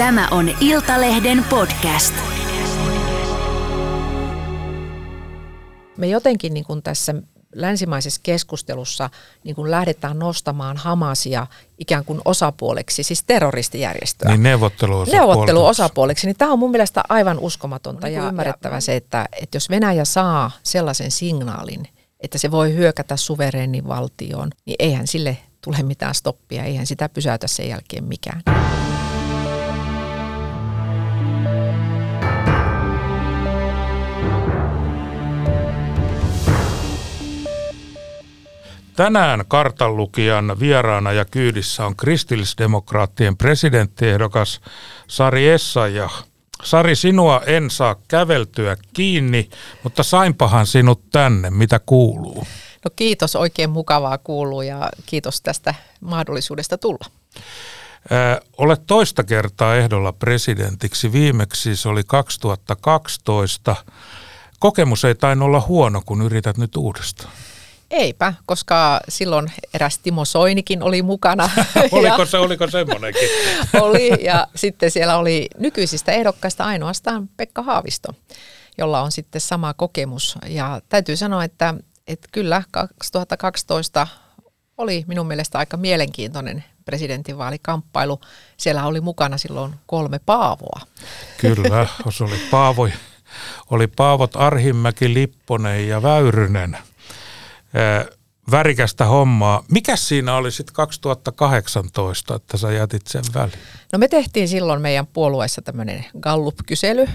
Tämä on Iltalehden podcast. Me jotenkin niin kuin tässä länsimaisessa keskustelussa niin kuin lähdetään nostamaan Hamasia ikään kuin osapuoleksi, siis terroristijärjestöä. Niin neuvotteluosapuoleksi. Neuvotteluosapuoleksi, niin tämä on mun mielestä aivan uskomatonta niin ja ymmärrettävä se, että, että jos Venäjä saa sellaisen signaalin, että se voi hyökätä suvereenin valtioon, niin eihän sille tule mitään stoppia, eihän sitä pysäytä sen jälkeen mikään. Tänään kartanlukijan vieraana ja kyydissä on kristillisdemokraattien presidenttiehdokas Sari Essayah. Sari, sinua en saa käveltyä kiinni, mutta sainpahan sinut tänne. Mitä kuuluu? No kiitos, oikein mukavaa kuuluu ja kiitos tästä mahdollisuudesta tulla. Ö, olet toista kertaa ehdolla presidentiksi. Viimeksi se oli 2012. Kokemus ei tainnut olla huono, kun yrität nyt uudestaan. Eipä, koska silloin eräs Timo Soinikin oli mukana. oliko, se, oliko semmoinenkin? oli, ja sitten siellä oli nykyisistä ehdokkaista ainoastaan Pekka Haavisto, jolla on sitten sama kokemus. Ja täytyy sanoa, että, että kyllä 2012 oli minun mielestä aika mielenkiintoinen presidentinvaalikamppailu. Siellä oli mukana silloin kolme Paavoa. Kyllä, se oli Paavo, oli Paavot Arhimäki, Lipponen ja Väyrynen – värikästä hommaa. Mikä siinä oli sitten 2018, että sä jätit sen väliin? No me tehtiin silloin meidän puolueessa tämmöinen Gallup-kysely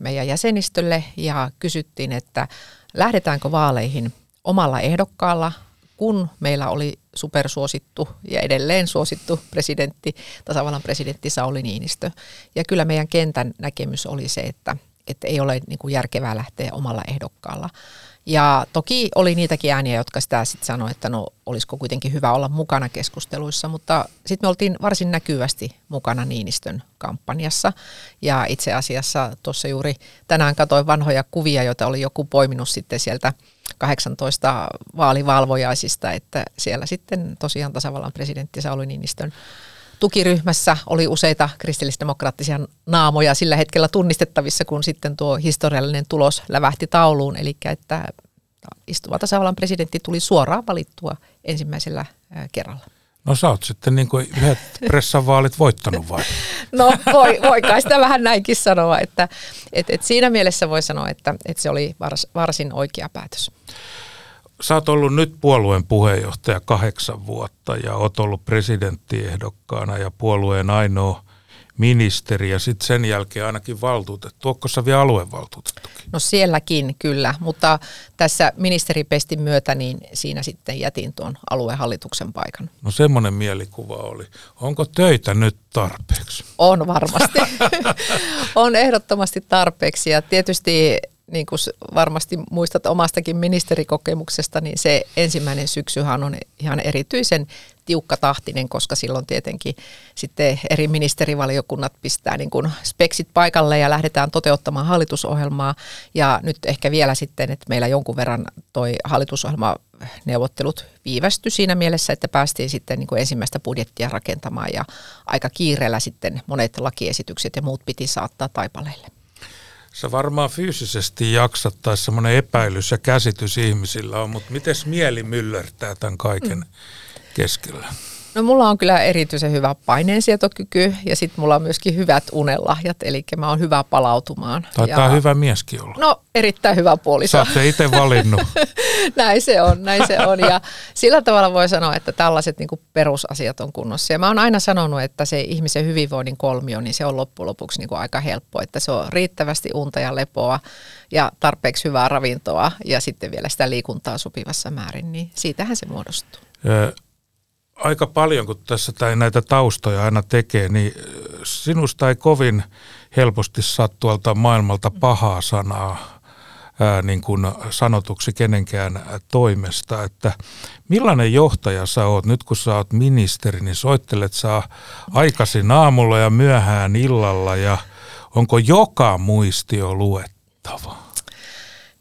meidän jäsenistölle ja kysyttiin, että lähdetäänkö vaaleihin omalla ehdokkaalla, kun meillä oli supersuosittu ja edelleen suosittu presidentti, tasavallan presidentti Sauli Niinistö. Ja kyllä meidän kentän näkemys oli se, että, että ei ole niin kuin järkevää lähteä omalla ehdokkaalla. Ja toki oli niitäkin ääniä, jotka sitä sitten sanoivat, että no olisiko kuitenkin hyvä olla mukana keskusteluissa, mutta sitten me oltiin varsin näkyvästi mukana Niinistön kampanjassa. Ja itse asiassa tuossa juuri tänään katsoin vanhoja kuvia, joita oli joku poiminut sitten sieltä 18 vaalivalvojaisista, että siellä sitten tosiaan tasavallan presidentti Sauli Niinistön tukiryhmässä oli useita kristillisdemokraattisia naamoja sillä hetkellä tunnistettavissa, kun sitten tuo historiallinen tulos lävähti tauluun, eli että istuva tasavallan presidentti tuli suoraan valittua ensimmäisellä kerralla. No sä oot sitten niin kuin yhdet pressavaalit voittanut vai? No voi, voi kai sitä vähän näinkin sanoa, että et, et siinä mielessä voi sanoa, että, että se oli vars, varsin oikea päätös sä oot ollut nyt puolueen puheenjohtaja kahdeksan vuotta ja oot ollut presidenttiehdokkaana ja puolueen ainoa ministeri ja sitten sen jälkeen ainakin valtuutettu. Onko se vielä aluevaltuutettu? No sielläkin kyllä, mutta tässä ministeripestin myötä niin siinä sitten jätin tuon aluehallituksen paikan. No semmoinen mielikuva oli. Onko töitä nyt tarpeeksi? On varmasti. on ehdottomasti tarpeeksi ja tietysti niin kuin varmasti muistat omastakin ministerikokemuksesta, niin se ensimmäinen syksyhän on ihan erityisen tiukka tahtinen, koska silloin tietenkin sitten eri ministerivaliokunnat pistää niin kuin speksit paikalle ja lähdetään toteuttamaan hallitusohjelmaa. Ja nyt ehkä vielä sitten, että meillä jonkun verran toi hallitusohjelma neuvottelut viivästyi siinä mielessä, että päästiin sitten niin kuin ensimmäistä budjettia rakentamaan ja aika kiireellä sitten monet lakiesitykset ja muut piti saattaa taipaleille. Sä varmaan fyysisesti jaksat tai semmoinen epäilys ja käsitys ihmisillä on, mutta miten mieli myllertää tämän kaiken mm. keskellä? No mulla on kyllä erityisen hyvä paineensietokyky ja sitten mulla on myöskin hyvät unelahjat, eli mä oon hyvä palautumaan. Taitaa ja... hyvä mieskin olla. No erittäin hyvä puoliso. Sä oot se itse valinnut. näin se on, näin se on. Ja sillä tavalla voi sanoa, että tällaiset niin perusasiat on kunnossa. Ja mä oon aina sanonut, että se ihmisen hyvinvoinnin kolmio, niin se on loppujen lopuksi niin kuin aika helppo. Että se on riittävästi unta ja lepoa ja tarpeeksi hyvää ravintoa ja sitten vielä sitä liikuntaa sopivassa määrin, niin siitähän se muodostuu aika paljon, kun tässä tai näitä taustoja aina tekee, niin sinusta ei kovin helposti saa tuolta maailmalta pahaa sanaa ää, niin kuin sanotuksi kenenkään toimesta. Että millainen johtaja sä oot nyt, kun sä oot ministeri, niin soittelet saa aikaisin aamulla ja myöhään illalla ja onko joka muistio luettava?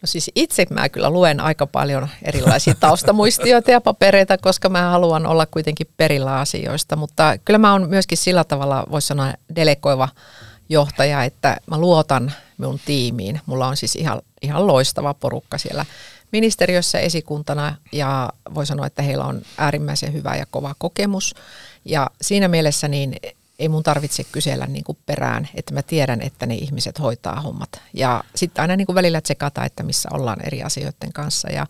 Siis itse mä kyllä luen aika paljon erilaisia taustamuistioita ja papereita, koska mä haluan olla kuitenkin perillä asioista, mutta kyllä mä oon myöskin sillä tavalla, voisi sanoa, delegoiva johtaja, että mä luotan minun tiimiin. Mulla on siis ihan, ihan loistava porukka siellä ministeriössä esikuntana ja voi sanoa, että heillä on äärimmäisen hyvä ja kova kokemus. Ja siinä mielessä niin ei mun tarvitse kysellä niin kuin perään, että mä tiedän, että ne ihmiset hoitaa hommat. Ja sitten aina niin kuin välillä tsekata, että missä ollaan eri asioiden kanssa. Ja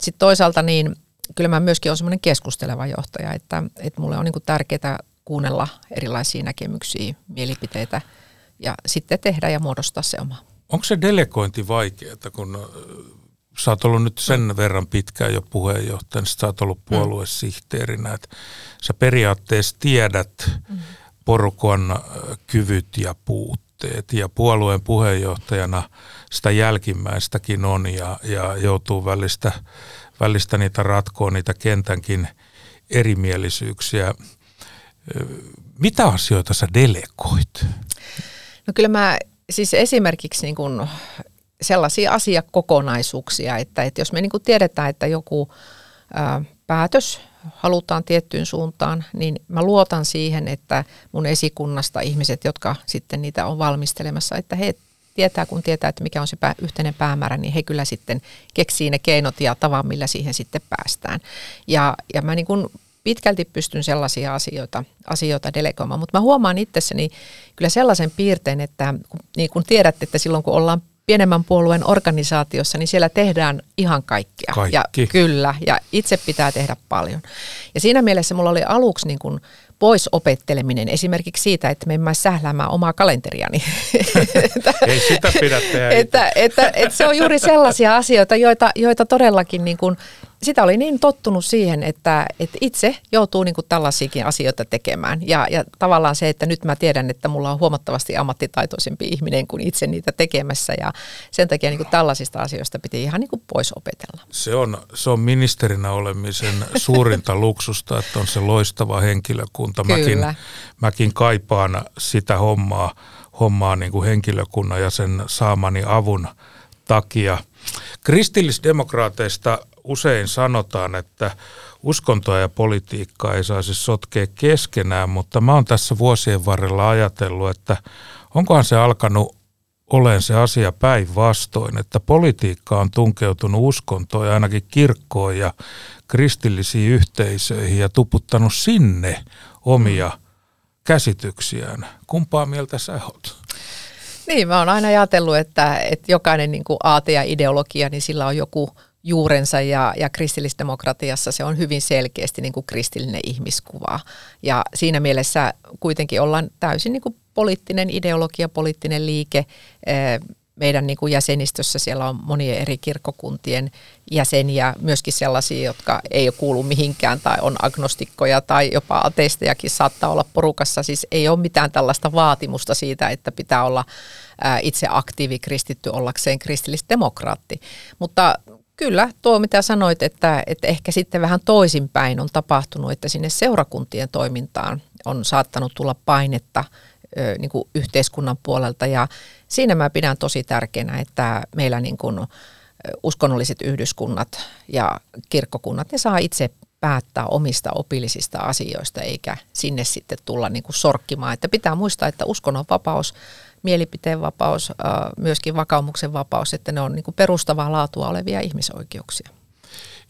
sitten toisaalta niin kyllä mä myöskin olen semmoinen keskusteleva johtaja, että, että mulle on niin kuin tärkeää kuunnella erilaisia näkemyksiä, mielipiteitä ja sitten tehdä ja muodostaa se oma. Onko se delegointi vaikeaa, kun sä oot ollut nyt sen verran pitkään jo puheenjohtajana, sä oot ollut mm. puoluesihteerinä, että sä periaatteessa tiedät mm. Porukan kyvyt ja puutteet ja puolueen puheenjohtajana sitä jälkimmäistäkin on ja, ja joutuu välistä, välistä niitä ratkoa, niitä kentänkin erimielisyyksiä. Mitä asioita sä delegoit? No kyllä mä siis esimerkiksi niin kun sellaisia asiakokonaisuuksia, että, että jos me niin kuin tiedetään, että joku ää, päätös halutaan tiettyyn suuntaan, niin mä luotan siihen, että mun esikunnasta ihmiset, jotka sitten niitä on valmistelemassa, että he tietää, kun tietää, että mikä on se pää, yhteinen päämäärä, niin he kyllä sitten keksii ne keinot ja tavan, millä siihen sitten päästään. Ja, ja mä niin kuin pitkälti pystyn sellaisia asioita, asioita delegoimaan, mutta mä huomaan itsessäni kyllä sellaisen piirteen, että niin kun tiedätte, että silloin kun ollaan pienemmän puolueen organisaatiossa, niin siellä tehdään ihan kaikkea. Kaikki. Ja, kyllä, ja itse pitää tehdä paljon. Ja siinä mielessä mulla oli aluksi niin kuin pois opetteleminen esimerkiksi siitä, että me emme sähläämään omaa kalenteriani. Ei sitä pidä tehdä. että, että, että, se on juuri sellaisia asioita, joita, joita todellakin niin kuin sitä oli niin tottunut siihen, että, että itse joutuu niin kuin tällaisiakin asioita tekemään. Ja, ja tavallaan se, että nyt mä tiedän, että mulla on huomattavasti ammattitaitoisempi ihminen kuin itse niitä tekemässä. Ja sen takia niin kuin tällaisista asioista piti ihan niin kuin pois opetella. Se on, se on ministerinä olemisen suurinta luksusta, että on se loistava henkilökunta. Mäkin, mäkin kaipaan sitä hommaa, hommaa niin kuin henkilökunnan ja sen saamani avun takia. Kristillisdemokraateista usein sanotaan, että uskontoa ja politiikkaa ei saisi sotkea keskenään, mutta mä oon tässä vuosien varrella ajatellut, että onkohan se alkanut olen se asia päinvastoin, että politiikka on tunkeutunut uskontoon ja ainakin kirkkoon ja kristillisiin yhteisöihin ja tuputtanut sinne omia käsityksiään. Kumpaa mieltä sä oot? Niin, mä oon aina ajatellut, että, että jokainen niin kuin aate ja ideologia, niin sillä on joku juurensa ja, ja kristillisdemokratiassa se on hyvin selkeästi niin kuin kristillinen ihmiskuva. Ja siinä mielessä kuitenkin ollaan täysin niin kuin poliittinen ideologia, poliittinen liike. Meidän niin kuin jäsenistössä siellä on monien eri kirkkokuntien jäseniä, myöskin sellaisia, jotka ei kuulu mihinkään tai on agnostikkoja tai jopa ateistejakin saattaa olla porukassa. Siis ei ole mitään tällaista vaatimusta siitä, että pitää olla itse aktiivi kristitty ollakseen kristillisdemokraatti. Mutta Kyllä, tuo mitä sanoit, että, että ehkä sitten vähän toisinpäin on tapahtunut, että sinne seurakuntien toimintaan on saattanut tulla painetta ö, niin kuin yhteiskunnan puolelta ja siinä mä pidän tosi tärkeänä, että meillä niin kuin uskonnolliset yhdyskunnat ja kirkkokunnat, ne saa itse päättää omista opillisista asioista eikä sinne sitten tulla niin kuin sorkkimaan. Että pitää muistaa, että uskonnonvapaus mielipiteen vapaus, myöskin vakaumuksen vapaus, että ne on niin kuin perustavaa laatua olevia ihmisoikeuksia.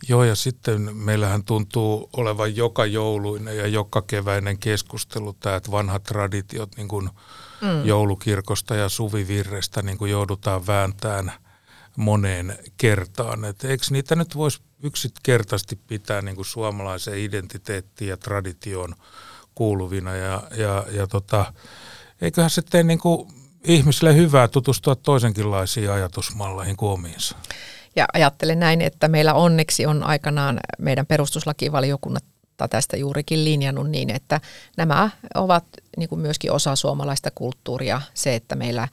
Joo, ja sitten meillähän tuntuu olevan joka jouluinen ja joka keväinen keskustelu tämä, että vanhat traditiot niin kuin mm. joulukirkosta ja suvivirrestä niin kuin joudutaan vääntämään moneen kertaan. Et eikö niitä nyt voisi yksinkertaisesti pitää niin kuin suomalaisen identiteettiin ja traditioon kuuluvina ja, ja, ja tota, eiköhän se tee niin kuin ihmisille hyvää tutustua toisenkinlaisiin ajatusmalleihin kuin omiinsa. Ja ajattelen näin, että meillä onneksi on aikanaan meidän perustuslakivaliokunnat tästä juurikin linjannut niin, että nämä ovat niin kuin myöskin osa suomalaista kulttuuria. Se, että meillä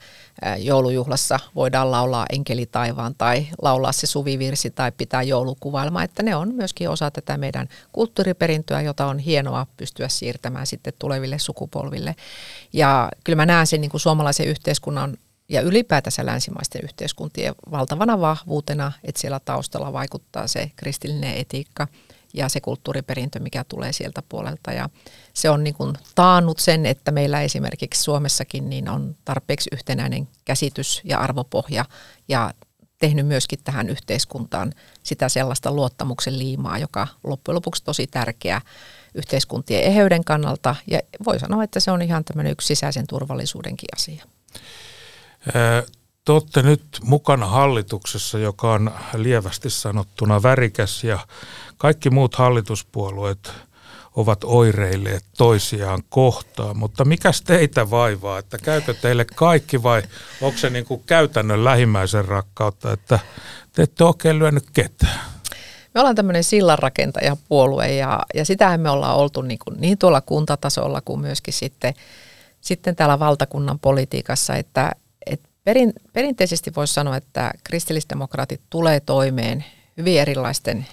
joulujuhlassa voidaan laulaa enkeli taivaan tai laulaa se suvivirsi tai pitää joulukuvailma, että ne on myöskin osa tätä meidän kulttuuriperintöä, jota on hienoa pystyä siirtämään sitten tuleville sukupolville. Ja kyllä mä näen sen niin kuin suomalaisen yhteiskunnan ja ylipäätänsä länsimaisten yhteiskuntien valtavana vahvuutena, että siellä taustalla vaikuttaa se kristillinen etiikka ja se kulttuuriperintö, mikä tulee sieltä puolelta. Ja se on niin kuin taannut sen, että meillä esimerkiksi Suomessakin niin on tarpeeksi yhtenäinen käsitys ja arvopohja ja tehnyt myöskin tähän yhteiskuntaan sitä sellaista luottamuksen liimaa, joka loppujen lopuksi tosi tärkeä yhteiskuntien eheyden kannalta. Ja voi sanoa, että se on ihan tämmöinen yksi sisäisen turvallisuudenkin asia. Te olette nyt mukana hallituksessa, joka on lievästi sanottuna värikäs ja kaikki muut hallituspuolueet ovat oireilleet toisiaan kohtaan, mutta mikäs teitä vaivaa, että käykö teille kaikki vai onko se niin kuin käytännön lähimmäisen rakkautta, että te ette oikein lyönyt ketään? Me ollaan tämmöinen sillanrakentajapuolue ja, ja sitähän me ollaan oltu niin, kuin, niin tuolla kuntatasolla kuin myöskin sitten, sitten täällä valtakunnan politiikassa, että, että perin, perinteisesti voisi sanoa, että kristillisdemokraatit tulee toimeen hyvin erilaisten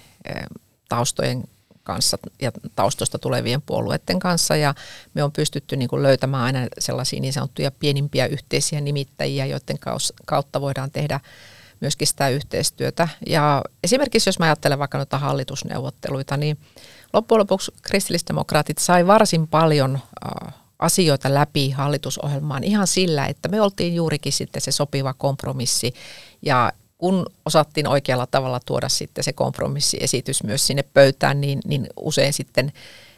taustojen kanssa ja taustoista tulevien puolueiden kanssa ja me on pystytty niin kuin löytämään aina sellaisia niin sanottuja pienimpiä yhteisiä nimittäjiä, joiden kautta voidaan tehdä myöskin sitä yhteistyötä. Ja esimerkiksi jos mä ajattelen vaikka noita hallitusneuvotteluita, niin loppujen lopuksi kristillisdemokraatit sai varsin paljon asioita läpi hallitusohjelmaan ihan sillä, että me oltiin juurikin sitten se sopiva kompromissi ja kun osattiin oikealla tavalla tuoda sitten se kompromissiesitys myös sinne pöytään, niin, niin usein sitten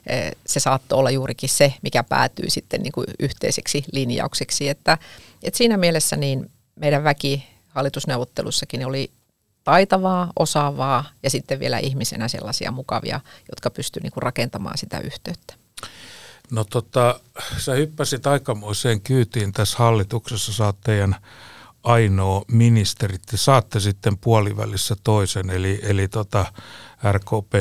eh, se saattoi olla juurikin se, mikä päätyy sitten niin kuin yhteiseksi linjaukseksi. Että, että siinä mielessä niin meidän väki hallitusneuvottelussakin oli taitavaa, osaavaa ja sitten vielä ihmisenä sellaisia mukavia, jotka pystyivät niin rakentamaan sitä yhteyttä. No tota, sä hyppäsit aikamoiseen kyytiin tässä hallituksessa, saat teidän ainoa ministeri. Te saatte sitten puolivälissä toisen, eli, eli tota, RKP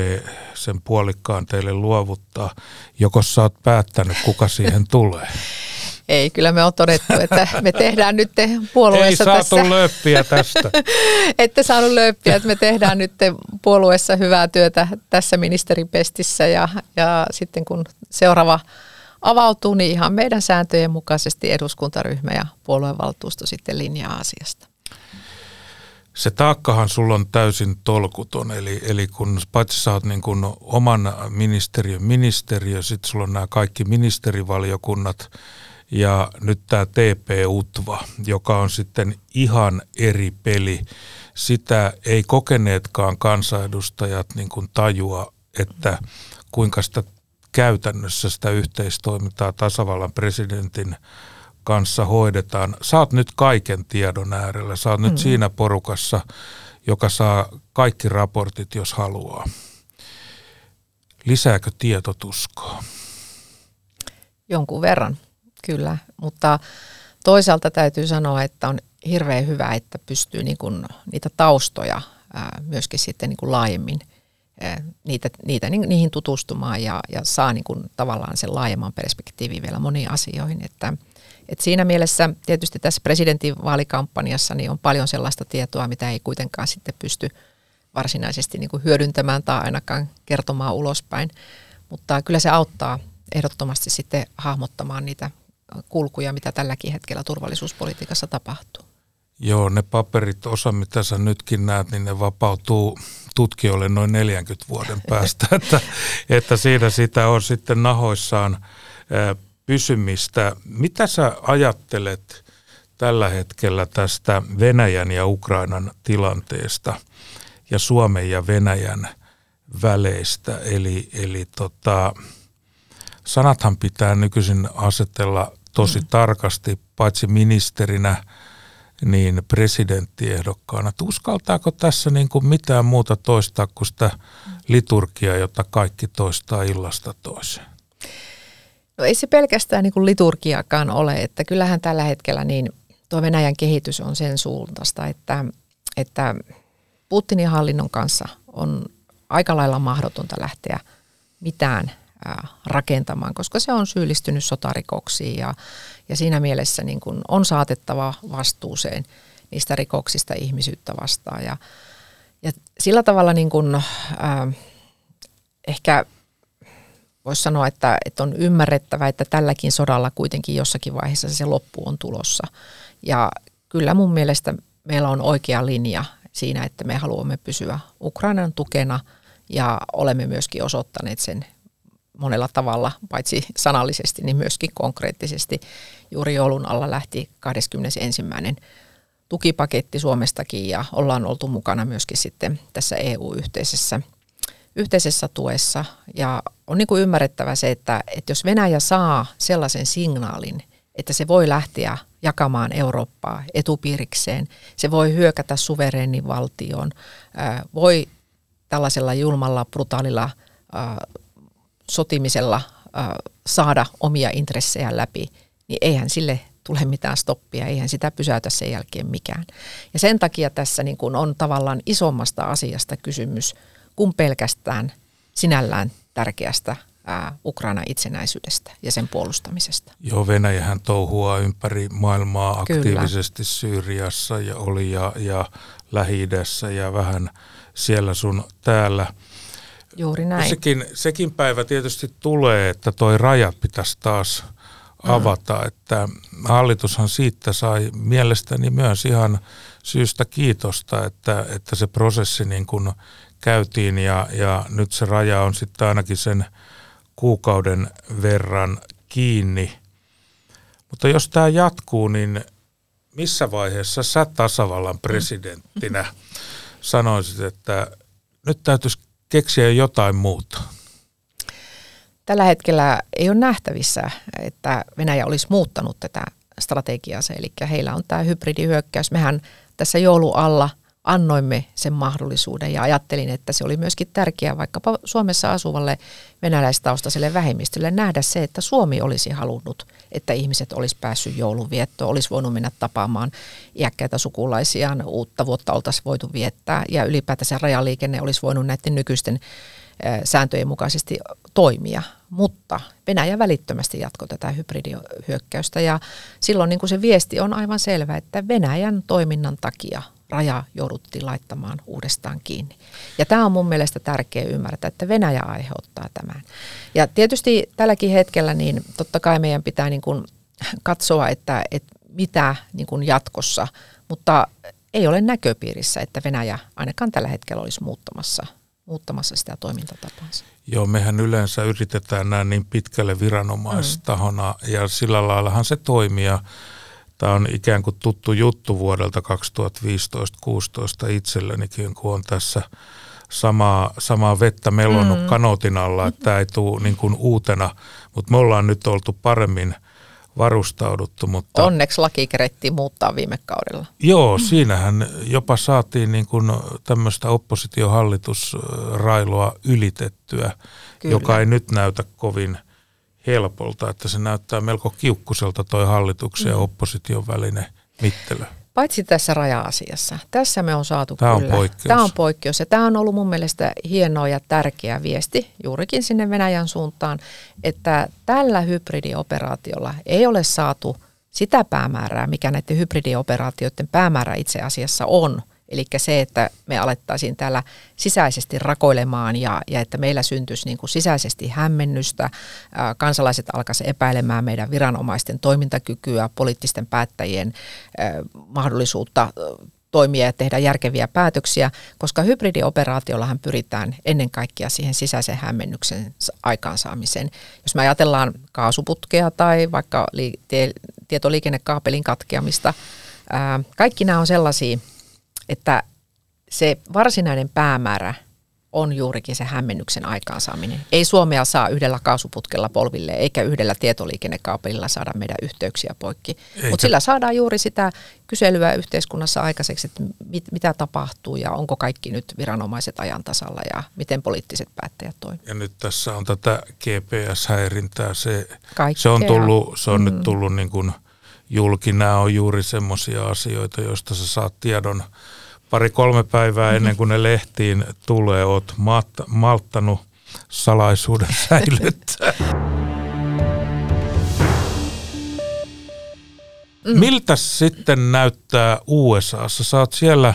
sen puolikkaan teille luovuttaa. Joko sä oot päättänyt, kuka siihen tulee? Ei, kyllä me on todettu, että me tehdään nyt puolueessa Ei saatu tässä. löppiä tästä. Ette saanut löppiä, että me tehdään nyt puolueessa hyvää työtä tässä ministeripestissä ja, ja sitten kun seuraava avautuu, niin ihan meidän sääntöjen mukaisesti eduskuntaryhmä ja puoluevaltuusto sitten linjaa asiasta. Se taakkahan sulla on täysin tolkuton, eli, eli kun paitsi sä oot niin kuin oman ministeriön ministeriö, sitten sulla on nämä kaikki ministerivaliokunnat ja nyt tämä TP-UTVA, joka on sitten ihan eri peli. Sitä ei kokeneetkaan kansanedustajat niin kuin tajua, että kuinka sitä käytännössä sitä yhteistoimintaa tasavallan presidentin kanssa hoidetaan. Saat nyt kaiken tiedon äärellä. Saat nyt mm. siinä porukassa, joka saa kaikki raportit, jos haluaa. Lisääkö tietotuskoa? Jonkun verran, kyllä. Mutta toisaalta täytyy sanoa, että on hirveän hyvä, että pystyy niin kuin niitä taustoja myöskin sitten niin kuin laajemmin – niitä, niitä, niihin tutustumaan ja, ja saa niin kuin tavallaan sen laajemman perspektiivin vielä moniin asioihin. Että, et siinä mielessä tietysti tässä presidentin vaalikampanjassa niin on paljon sellaista tietoa, mitä ei kuitenkaan sitten pysty varsinaisesti niin kuin hyödyntämään tai ainakaan kertomaan ulospäin. Mutta kyllä se auttaa ehdottomasti sitten hahmottamaan niitä kulkuja, mitä tälläkin hetkellä turvallisuuspolitiikassa tapahtuu. Joo, ne paperit, osa mitä sä nytkin näet, niin ne vapautuu tutkijoille noin 40 vuoden päästä, että, että siinä sitä on sitten nahoissaan pysymistä. Mitä sä ajattelet tällä hetkellä tästä Venäjän ja Ukrainan tilanteesta ja Suomen ja Venäjän väleistä? Eli, eli tota, sanathan pitää nykyisin asetella tosi mm. tarkasti, paitsi ministerinä – niin presidenttiehdokkaana. uskaltaako tässä niin kuin mitään muuta toistaa kuin sitä liturgiaa, jota kaikki toistaa illasta toiseen? No ei se pelkästään niin kuin liturgiakaan ole, että kyllähän tällä hetkellä niin tuo Venäjän kehitys on sen suuntaista, että, että Putinin hallinnon kanssa on aika lailla mahdotonta lähteä mitään rakentamaan, koska se on syyllistynyt sotarikoksiin ja, ja siinä mielessä niin kuin on saatettava vastuuseen niistä rikoksista ihmisyyttä vastaan. Ja, ja sillä tavalla niin kuin, äh, ehkä voisi sanoa, että, että on ymmärrettävä, että tälläkin sodalla kuitenkin jossakin vaiheessa se loppu on tulossa. Ja kyllä mun mielestä meillä on oikea linja siinä, että me haluamme pysyä Ukrainan tukena ja olemme myöskin osoittaneet sen monella tavalla, paitsi sanallisesti, niin myöskin konkreettisesti. Juuri joulun alla lähti 21. tukipaketti Suomestakin ja ollaan oltu mukana myöskin sitten tässä EU-yhteisessä yhteisessä tuessa. Ja on niin kuin ymmärrettävä se, että, että jos Venäjä saa sellaisen signaalin, että se voi lähteä jakamaan Eurooppaa etupiirikseen, se voi hyökätä suvereenin valtioon, voi tällaisella julmalla, brutaalilla sotimisella saada omia intressejä läpi, niin eihän sille tule mitään stoppia, eihän sitä pysäytä sen jälkeen mikään. Ja sen takia tässä niin kuin on tavallaan isommasta asiasta kysymys kuin pelkästään sinällään tärkeästä ää, Ukraina itsenäisyydestä ja sen puolustamisesta. Joo, Venäjähän touhua ympäri maailmaa aktiivisesti Kyllä. Syyriassa ja oli ja, ja lähi ja vähän siellä sun täällä. Juuri näin. Sekin, sekin päivä tietysti tulee, että toi raja pitäisi taas mm. avata, mm. että hallitushan siitä sai mielestäni myös ihan syystä kiitosta, että, että se prosessi niin kuin käytiin ja, ja nyt se raja on sitten ainakin sen kuukauden verran kiinni. Mutta jos tämä jatkuu, niin missä vaiheessa sä tasavallan presidenttinä sanoisit, että nyt täytyisi keksiä jotain muuta? Tällä hetkellä ei ole nähtävissä, että Venäjä olisi muuttanut tätä strategiaansa, eli heillä on tämä hybridihyökkäys. Mehän tässä joulualla – annoimme sen mahdollisuuden ja ajattelin, että se oli myöskin tärkeää vaikkapa Suomessa asuvalle venäläistaustaiselle vähemmistölle nähdä se, että Suomi olisi halunnut, että ihmiset olisi päässyt joulunviettoon, olisi voinut mennä tapaamaan iäkkäitä sukulaisiaan, uutta vuotta oltaisiin voitu viettää ja ylipäätänsä rajaliikenne olisi voinut näiden nykyisten sääntöjen mukaisesti toimia. Mutta Venäjä välittömästi jatkoi tätä hybridihyökkäystä ja silloin niin kuin se viesti on aivan selvä, että Venäjän toiminnan takia raja jouduttiin laittamaan uudestaan kiinni. Ja tämä on mun mielestä tärkeä ymmärtää, että Venäjä aiheuttaa tämän. Ja tietysti tälläkin hetkellä niin totta kai meidän pitää niin kuin katsoa, että, että mitä niin kuin jatkossa, mutta ei ole näköpiirissä, että Venäjä ainakaan tällä hetkellä olisi muuttamassa, muuttamassa sitä toimintatapaansa. Joo, mehän yleensä yritetään näin niin pitkälle viranomaistahona mm. ja sillä laillahan se toimii. Tämä on ikään kuin tuttu juttu vuodelta 2015-2016 itsellenikin, kun on tässä samaa, samaa vettä melonnut mm. kanotin alla, että tämä ei tule niin kuin uutena, mutta me ollaan nyt oltu paremmin varustauduttu. Mutta Onneksi laki kerettiin muuttaa viime kaudella. Joo, siinähän jopa saatiin niin kuin tämmöistä oppositiohallitusrailua ylitettyä, Kyllä. joka ei nyt näytä kovin helpolta, että se näyttää melko kiukkuselta toi hallituksen ja mm. opposition välinen mittelö. Paitsi tässä raja-asiassa. Tässä me on saatu tämä kyllä. On poikkeus. Tämä on poikkeus. Ja tämä on ollut mun mielestä hieno ja tärkeä viesti juurikin sinne Venäjän suuntaan, että tällä hybridioperaatiolla ei ole saatu sitä päämäärää, mikä näiden hybridioperaatioiden päämäärä itse asiassa on – Eli se, että me alettaisiin täällä sisäisesti rakoilemaan ja, ja että meillä syntyisi niin kuin sisäisesti hämmennystä, kansalaiset alkaisivat epäilemään meidän viranomaisten toimintakykyä, poliittisten päättäjien mahdollisuutta toimia ja tehdä järkeviä päätöksiä, koska hybridioperaatiollahan pyritään ennen kaikkea siihen sisäisen hämmennyksen aikaansaamiseen. Jos me ajatellaan kaasuputkea tai vaikka li- tie- tietoliikennekaapelin katkeamista, kaikki nämä on sellaisia että se varsinainen päämäärä on juurikin se hämmennyksen aikaansaaminen. Ei Suomea saa yhdellä kaasuputkella polville eikä yhdellä tietoliikennekaapelilla saada meidän yhteyksiä poikki. Mutta sillä saadaan juuri sitä kyselyä yhteiskunnassa aikaiseksi, että mit, mitä tapahtuu ja onko kaikki nyt viranomaiset ajan tasalla ja miten poliittiset päättäjät toimivat. Ja nyt tässä on tätä GPS-häirintää. Se, se on, tullut, se on mm. nyt tullut niin kuin – julki. Nämä on juuri semmoisia asioita, joista sä saat tiedon pari-kolme päivää mm-hmm. ennen kuin ne lehtiin tulee. Oot malttanut salaisuuden säilyttää. Mm. Miltä sitten näyttää USAssa? Sä oot siellä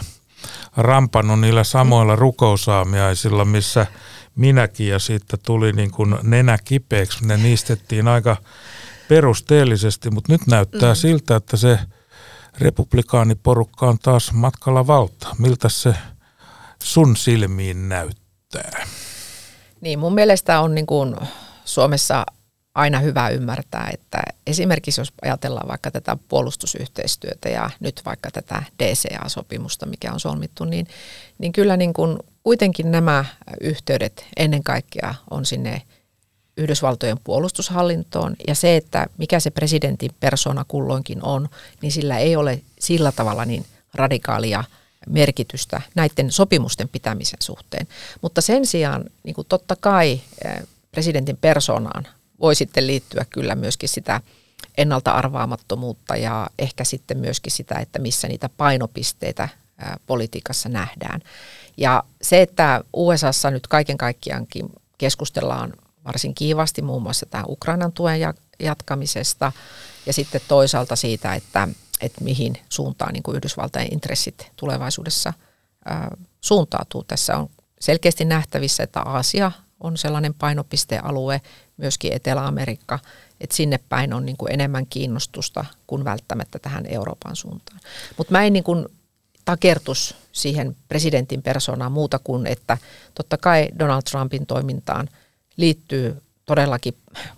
rampannut niillä samoilla rukousaamiaisilla, missä minäkin ja siitä tuli niin kuin nenä kipeäksi. Ne niistettiin aika perusteellisesti, mutta nyt näyttää mm. siltä, että se republikaaniporukka on taas matkalla valta. Miltä se sun silmiin näyttää? Niin, mun mielestä on niin kuin Suomessa aina hyvä ymmärtää, että esimerkiksi jos ajatellaan vaikka tätä puolustusyhteistyötä ja nyt vaikka tätä DCA-sopimusta, mikä on solmittu, niin, niin kyllä niin kuin kuitenkin nämä yhteydet ennen kaikkea on sinne Yhdysvaltojen puolustushallintoon ja se, että mikä se presidentin persona kulloinkin on, niin sillä ei ole sillä tavalla niin radikaalia merkitystä näiden sopimusten pitämisen suhteen. Mutta sen sijaan niin kuin totta kai eh, presidentin persoonaan voi sitten liittyä kyllä myöskin sitä ennalta arvaamattomuutta ja ehkä sitten myöskin sitä, että missä niitä painopisteitä politiikassa nähdään. Ja se, että USAssa nyt kaiken kaikkiaankin keskustellaan varsin kiivasti muun muassa tämä Ukrainan tuen jatkamisesta ja sitten toisaalta siitä, että, että mihin suuntaan niin kuin Yhdysvaltain intressit tulevaisuudessa ää, suuntautuu. Tässä on selkeästi nähtävissä, että Aasia on sellainen painopistealue, myöskin Etelä-Amerikka, että sinne päin on niin kuin enemmän kiinnostusta kuin välttämättä tähän Euroopan suuntaan. Mutta mä en niin kuin takertus siihen presidentin persoonaan muuta kuin, että totta kai Donald Trumpin toimintaan liittyy todellakin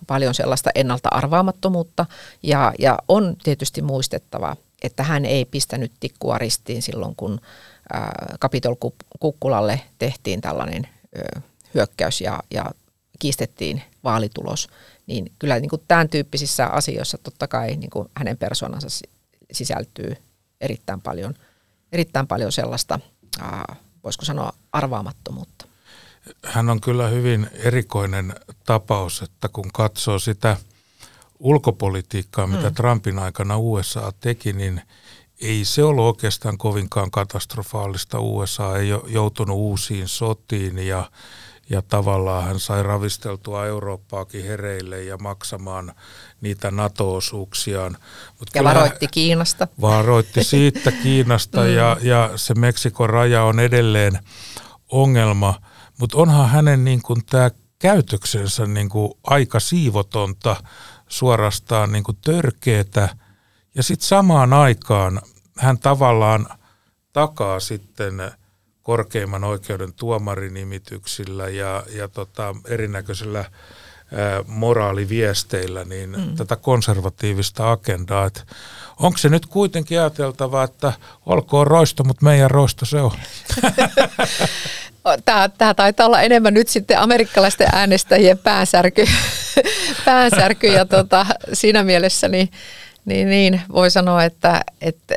paljon sellaista ennalta arvaamattomuutta ja, ja on tietysti muistettava, että hän ei pistänyt tikkua ristiin silloin, kun Kapitol Kukkulalle tehtiin tällainen hyökkäys ja, ja kiistettiin vaalitulos, niin kyllä niin kuin tämän tyyppisissä asioissa totta kai niin kuin hänen persoonansa sisältyy erittäin paljon, erittäin paljon sellaista, voisiko sanoa, arvaamattomuutta. Hän on kyllä hyvin erikoinen tapaus, että kun katsoo sitä ulkopolitiikkaa, mitä mm. Trumpin aikana USA teki, niin ei se ollut oikeastaan kovinkaan katastrofaalista. USA ei joutunut uusiin sotiin ja ja tavallaan hän sai ravisteltua Eurooppaakin hereille ja maksamaan niitä NATO-osuuksiaan. Mut ja varoitti Kiinasta. Varoitti siitä Kiinasta mm. ja, ja se Meksikon raja on edelleen ongelma, mutta onhan hänen niin kuin tämä käytöksensä niin kuin aika siivotonta, suorastaan niin kuin törkeetä ja sitten samaan aikaan hän tavallaan takaa sitten – korkeimman oikeuden tuomarinimityksillä ja, ja tota, erinäköisillä ää, moraaliviesteillä niin mm. tätä konservatiivista agendaa. Et onko se nyt kuitenkin ajateltava, että olkoon roisto, mutta meidän roisto se on? Tämä, tämä taitaa olla enemmän nyt sitten amerikkalaisten äänestäjien päänsärky, päänsärky ja tota, siinä mielessä niin, niin, niin voi sanoa, että, että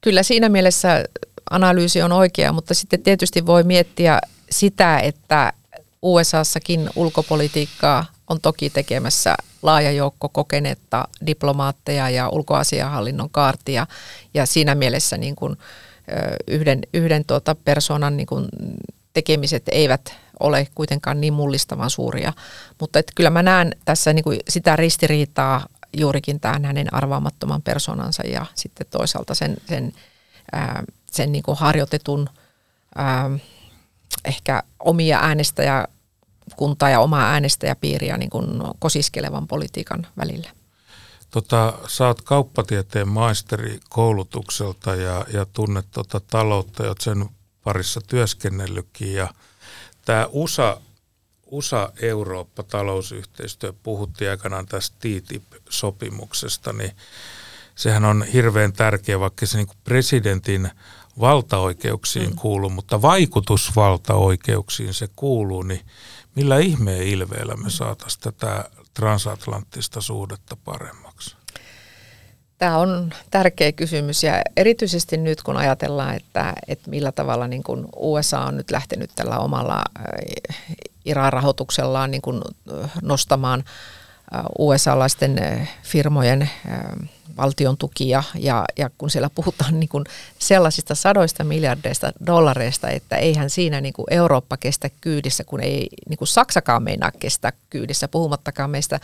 kyllä siinä mielessä analyysi on oikea, mutta sitten tietysti voi miettiä sitä, että USAssakin ulkopolitiikkaa on toki tekemässä laaja joukko kokenetta diplomaatteja ja ulkoasiahallinnon kaartia ja siinä mielessä niin kuin yhden, yhden tuota persoonan niin kuin tekemiset eivät ole kuitenkaan niin mullistavan suuria. Mutta että kyllä mä näen tässä niin kuin sitä ristiriitaa juurikin tämän hänen arvaamattoman persoonansa ja sitten toisaalta sen, sen ää, sen niin kuin harjoitetun ää, ehkä omia äänestäjäkuntaa ja omaa äänestäjäpiiriä niin kuin kosiskelevan politiikan välillä. Tota, sä oot kauppatieteen maisteri koulutukselta ja, ja tunnet tota taloutta, ja sen parissa työskennellytkin. Ja tämä USA, USA-Eurooppa-talousyhteistyö, puhuttiin aikanaan tästä TTIP-sopimuksesta, niin sehän on hirveän tärkeä, vaikka se niin presidentin – valtaoikeuksiin mm. kuulu, mutta vaikutusvaltaoikeuksiin se kuuluu, niin millä ihmeen ilveellä me saataisiin tätä transatlanttista suhdetta paremmaksi? Tämä on tärkeä kysymys ja erityisesti nyt kun ajatellaan, että, että millä tavalla niin kuin USA on nyt lähtenyt tällä omalla äh, Iran-rahoituksellaan niin kuin nostamaan USA-laisten firmojen valtion tukia ja, ja kun siellä puhutaan niin kuin sellaisista sadoista miljardeista dollareista, että eihän siinä niin kuin Eurooppa kestä kyydissä, kun ei niin kuin Saksakaan meinaa kestää kyydissä, puhumattakaan meistä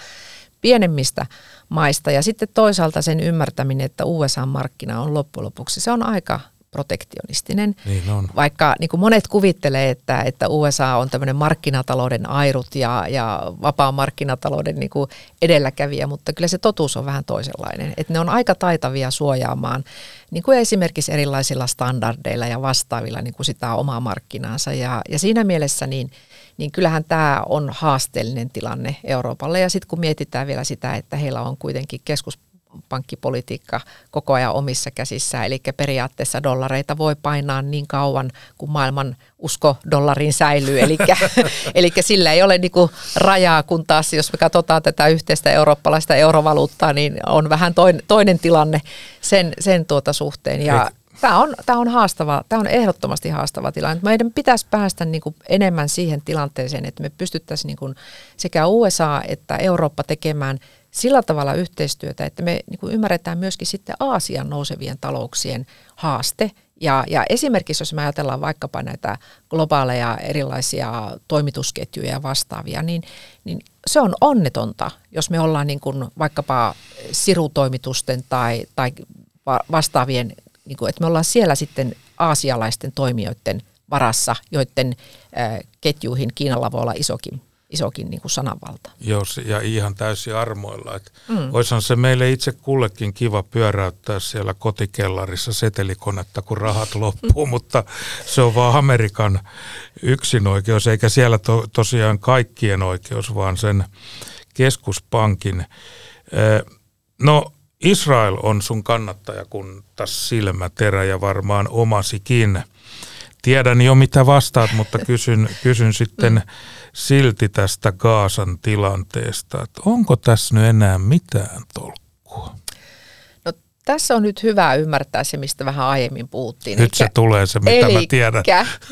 pienemmistä maista. Ja sitten toisaalta sen ymmärtäminen, että USA-markkina on loppujen lopuksi, se on aika protektionistinen. Niin on. Vaikka niin kuin monet kuvittelee, että, että USA on tämmöinen markkinatalouden airut ja, ja vapaan markkinatalouden niin kuin edelläkävijä, mutta kyllä se totuus on vähän toisenlainen. Että ne on aika taitavia suojaamaan niin kuin esimerkiksi erilaisilla standardeilla ja vastaavilla niin kuin sitä omaa markkinaansa. Ja, ja siinä mielessä niin, niin kyllähän tämä on haasteellinen tilanne Euroopalle. Ja sitten kun mietitään vielä sitä, että heillä on kuitenkin keskus pankkipolitiikka koko ajan omissa käsissä. Eli periaatteessa dollareita voi painaa niin kauan, kuin maailman usko dollariin säilyy. Eli, eli sillä ei ole niinku rajaa, kun taas jos me katsotaan tätä yhteistä eurooppalaista eurovaluuttaa, niin on vähän toinen, toinen tilanne sen, sen tuota suhteen. Ja Tämä on, tämä on haastava, tämä on ehdottomasti haastava tilanne. Meidän pitäisi päästä niin kuin enemmän siihen tilanteeseen, että me pystyttäisiin niin kuin sekä USA että Eurooppa tekemään – sillä tavalla yhteistyötä, että me niin kuin ymmärretään myöskin sitten Aasian nousevien talouksien haaste. Ja, ja esimerkiksi jos me ajatellaan vaikkapa näitä globaaleja erilaisia toimitusketjuja ja vastaavia, niin, niin se on onnetonta, jos me ollaan niin kuin vaikkapa sirutoimitusten tai, tai vastaavien, niin kuin, että me ollaan siellä sitten aasialaisten toimijoiden varassa, joiden ketjuihin Kiinalla voi olla isokin isokin niin kuin sananvalta. Joo, ja ihan täysin armoilla. Että mm. Olisihan se meille itse kullekin kiva pyöräyttää siellä kotikellarissa setelikonetta, kun rahat loppuu, mm. mutta se on vaan Amerikan yksinoikeus, eikä siellä to, tosiaan kaikkien oikeus, vaan sen keskuspankin. No, Israel on sun kannattaja, kun tässä silmäterä ja varmaan omasikin. Tiedän jo mitä vastaat, mutta kysyn, kysyn sitten mm silti tästä Gaasan tilanteesta, että onko tässä nyt enää mitään tolkkua? Tässä on nyt hyvä ymmärtää se, mistä vähän aiemmin puhuttiin. Nyt se tulee se, mitä mä tiedän.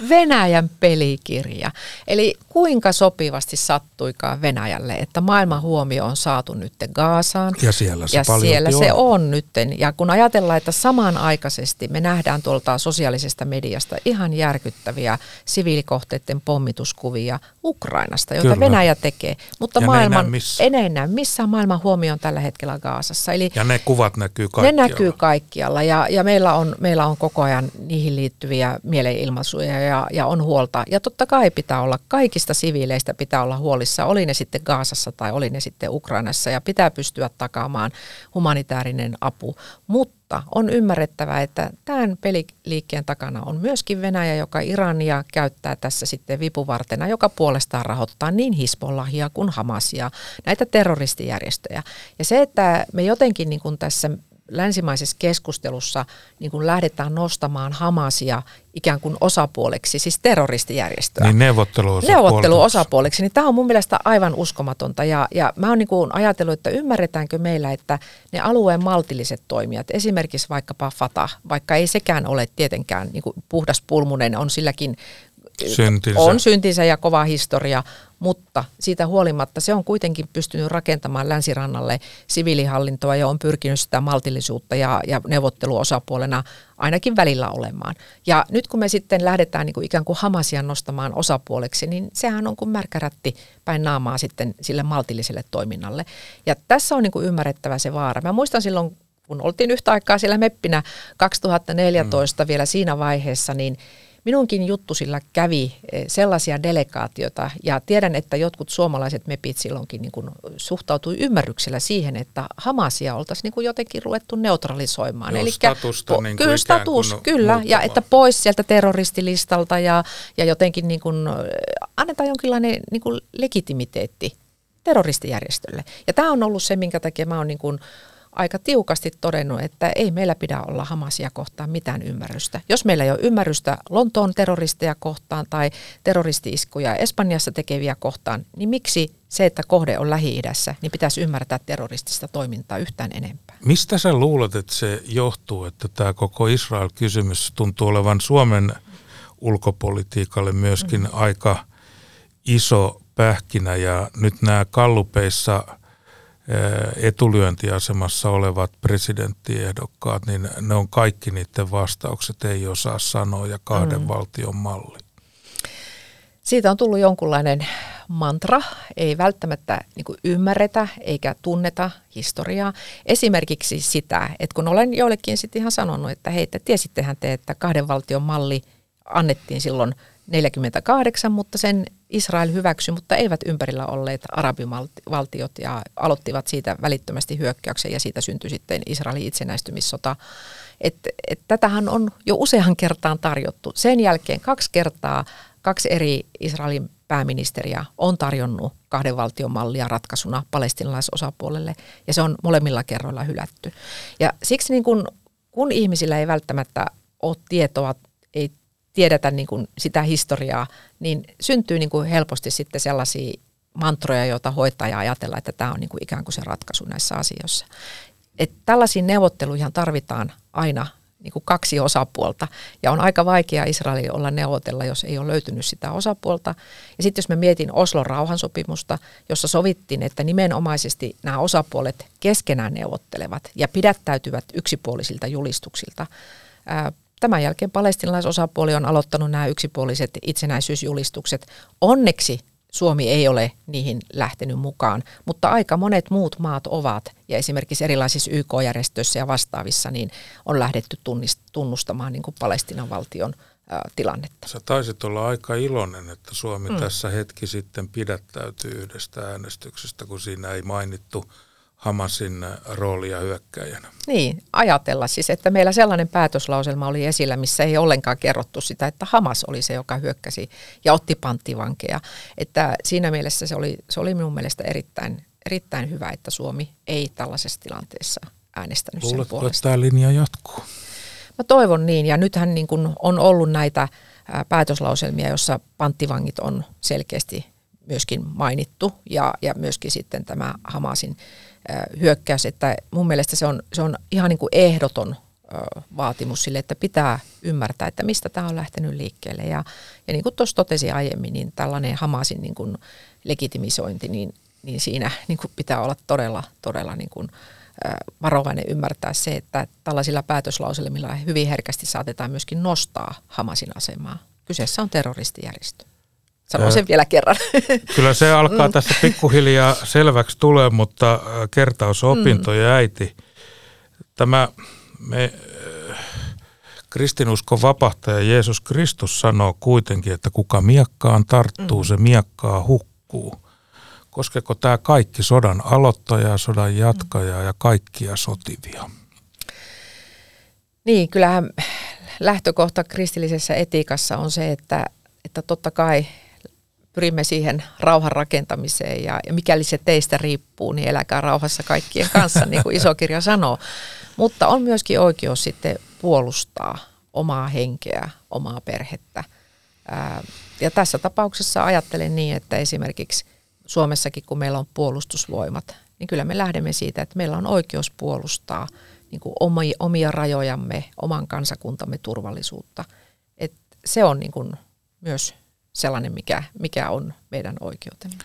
Venäjän pelikirja. Eli kuinka sopivasti sattuikaan Venäjälle, että maailman huomio on saatu nyt Gaasaan. Ja siellä se, ja siellä on. se on nytten. Ja kun ajatellaan, että samanaikaisesti me nähdään tuolta sosiaalisesta mediasta ihan järkyttäviä siviilikohteiden pommituskuvia Ukrainasta, joita Kyllä. Venäjä tekee. Mutta ja maailman, ei ei näy missään maailman huomio on tällä hetkellä Gaasassa. Eli ja ne kuvat näkyy kaikki näkyy kaikkialla ja, ja meillä, on, meillä on koko ajan niihin liittyviä mielenilmaisuja ja, ja on huolta. Ja totta kai pitää olla, kaikista siviileistä pitää olla huolissa, oli ne sitten Gaasassa tai oli ne sitten Ukrainassa ja pitää pystyä takaamaan humanitaarinen apu. Mutta on ymmärrettävä, että tämän peliliikkeen takana on myöskin Venäjä, joka Irania käyttää tässä sitten vipuvartena, joka puolestaan rahoittaa niin Hisbollahia kuin Hamasia, näitä terroristijärjestöjä. Ja se, että me jotenkin niin kuin tässä länsimaisessa keskustelussa niin kuin lähdetään nostamaan Hamasia ikään kuin osapuoleksi, siis terroristijärjestöä. Niin neuvotteluosapuoleksi. Neuvotteluosapuoleksi, niin tämä on mun mielestä aivan uskomatonta. Ja, ja mä oon niin kuin ajatellut, että ymmärretäänkö meillä, että ne alueen maltilliset toimijat, esimerkiksi vaikkapa Fatah, vaikka ei sekään ole tietenkään niin kuin puhdas pulmunen, on silläkin syntinsä. on syntinsä ja kova historia, mutta siitä huolimatta se on kuitenkin pystynyt rakentamaan länsirannalle siviilihallintoa ja on pyrkinyt sitä maltillisuutta ja, ja neuvotteluosapuolena ainakin välillä olemaan. Ja nyt kun me sitten lähdetään niin kuin ikään kuin Hamasia nostamaan osapuoleksi, niin sehän on kuin märkärätti päin naamaa sitten sille maltilliselle toiminnalle. Ja tässä on niin kuin ymmärrettävä se vaara. Mä muistan silloin, kun oltiin yhtä aikaa siellä meppinä 2014 mm. vielä siinä vaiheessa, niin minunkin juttusilla kävi eh, sellaisia delegaatioita ja tiedän, että jotkut suomalaiset mepit silloinkin niin kuin suhtautui ymmärryksellä siihen, että Hamasia oltaisiin niin kuin jotenkin ruvettu neutralisoimaan. Joo, Eli statusta po- niin kuin kyllä, status, kyllä, muuttamaan. ja että pois sieltä terroristilistalta ja, ja jotenkin niin kuin, eh, annetaan jonkinlainen niin kuin legitimiteetti terroristijärjestölle. Ja tämä on ollut se, minkä takia mä oon niin kuin, aika tiukasti todennut, että ei meillä pidä olla Hamasia kohtaan mitään ymmärrystä. Jos meillä ei ole ymmärrystä Lontoon terroristeja kohtaan tai terroristiiskuja Espanjassa tekeviä kohtaan, niin miksi se, että kohde on Lähi-idässä, niin pitäisi ymmärtää terroristista toimintaa yhtään enempää? Mistä sä luulet, että se johtuu, että tämä koko Israel-kysymys tuntuu olevan Suomen ulkopolitiikalle myöskin mm. aika iso pähkinä ja nyt nämä kallupeissa – etulyöntiasemassa olevat presidenttiehdokkaat, niin ne on kaikki niiden vastaukset, ei osaa sanoa ja kahden mm. valtion malli. Siitä on tullut jonkunlainen mantra, ei välttämättä niin kuin ymmärretä eikä tunneta historiaa. Esimerkiksi sitä, että kun olen joillekin sitten ihan sanonut, että hei, että tiesittehän te, että kahden valtion malli annettiin silloin 48, mutta sen Israel hyväksyi, mutta eivät ympärillä olleet arabivaltiot ja aloittivat siitä välittömästi hyökkäyksen ja siitä syntyi sitten Israelin itsenäistymissota. Et, et tätähän on jo usean kertaan tarjottu. Sen jälkeen kaksi kertaa kaksi eri Israelin pääministeriä on tarjonnut kahden valtion mallia ratkaisuna palestinalaisosapuolelle ja se on molemmilla kerroilla hylätty. Ja siksi niin kun, kun ihmisillä ei välttämättä ole tietoa, ei tiedetä niin kuin sitä historiaa, niin syntyy niin kuin helposti sitten sellaisia mantroja, joita hoitaa ja ajatella, että tämä on niin kuin ikään kuin se ratkaisu näissä asioissa. Et tällaisiin neuvotteluihin tarvitaan aina niin kuin kaksi osapuolta. Ja on aika vaikea Israelin olla neuvotella, jos ei ole löytynyt sitä osapuolta. Ja sitten jos mä mietin Oslon rauhansopimusta, jossa sovittiin, että nimenomaisesti nämä osapuolet keskenään neuvottelevat ja pidättäytyvät yksipuolisilta julistuksilta. Tämän jälkeen palestinalaisosapuoli on aloittanut nämä yksipuoliset itsenäisyysjulistukset. Onneksi Suomi ei ole niihin lähtenyt mukaan, mutta aika monet muut maat ovat, ja esimerkiksi erilaisissa YK-järjestöissä ja vastaavissa, niin on lähdetty tunnustamaan niin kuin Palestinan valtion tilannetta. Sä taisit olla aika iloinen, että Suomi mm. tässä hetki sitten pidättäytyy yhdestä äänestyksestä, kun siinä ei mainittu Hamasin roolia hyökkäjänä. Niin, ajatella siis, että meillä sellainen päätöslauselma oli esillä, missä ei ollenkaan kerrottu sitä, että Hamas oli se, joka hyökkäsi ja otti panttivankeja. Että siinä mielessä se oli, se oli minun mielestä erittäin, erittäin hyvä, että Suomi ei tällaisessa tilanteessa äänestänyt Luuletko, sen puolesta. että tämä linja jatkuu? Mä toivon niin, ja nythän niin kun on ollut näitä päätöslauselmia, jossa panttivangit on selkeästi myöskin mainittu, ja, ja myöskin sitten tämä Hamasin hyökkäys, että mun mielestä se on, se on ihan niin kuin ehdoton vaatimus sille, että pitää ymmärtää, että mistä tämä on lähtenyt liikkeelle. Ja, ja niin kuin tuossa totesin aiemmin, niin tällainen Hamasin niin kuin legitimisointi, niin, niin siinä niin kuin pitää olla todella, todella niin kuin, varovainen ymmärtää se, että tällaisilla päätöslauselmilla hyvin herkästi saatetaan myöskin nostaa Hamasin asemaa. Kyseessä on terroristijärjestö. Sanon sen vielä kerran. Kyllä se alkaa mm. tässä pikkuhiljaa selväksi tulee, mutta kertaus opintoja mm. äiti. Tämä me, kristinuskon vapahtaja Jeesus Kristus sanoo kuitenkin, että kuka miekkaan tarttuu, mm. se miekkaa hukkuu. Koskeeko tämä kaikki sodan aloittajaa, sodan jatkajaa ja kaikkia sotivia? Niin, kyllähän lähtökohta kristillisessä etiikassa on se, että, että totta kai pyrimme siihen rauhan rakentamiseen ja, ja mikäli se teistä riippuu, niin eläkää rauhassa kaikkien kanssa, niin kuin iso kirja sanoo. Mutta on myöskin oikeus sitten puolustaa omaa henkeä, omaa perhettä. Ja tässä tapauksessa ajattelen niin, että esimerkiksi Suomessakin, kun meillä on puolustusvoimat, niin kyllä me lähdemme siitä, että meillä on oikeus puolustaa niin kuin omia, omia rajojamme, oman kansakuntamme turvallisuutta. Et se on niin kuin myös sellainen, mikä, mikä on meidän oikeutemme.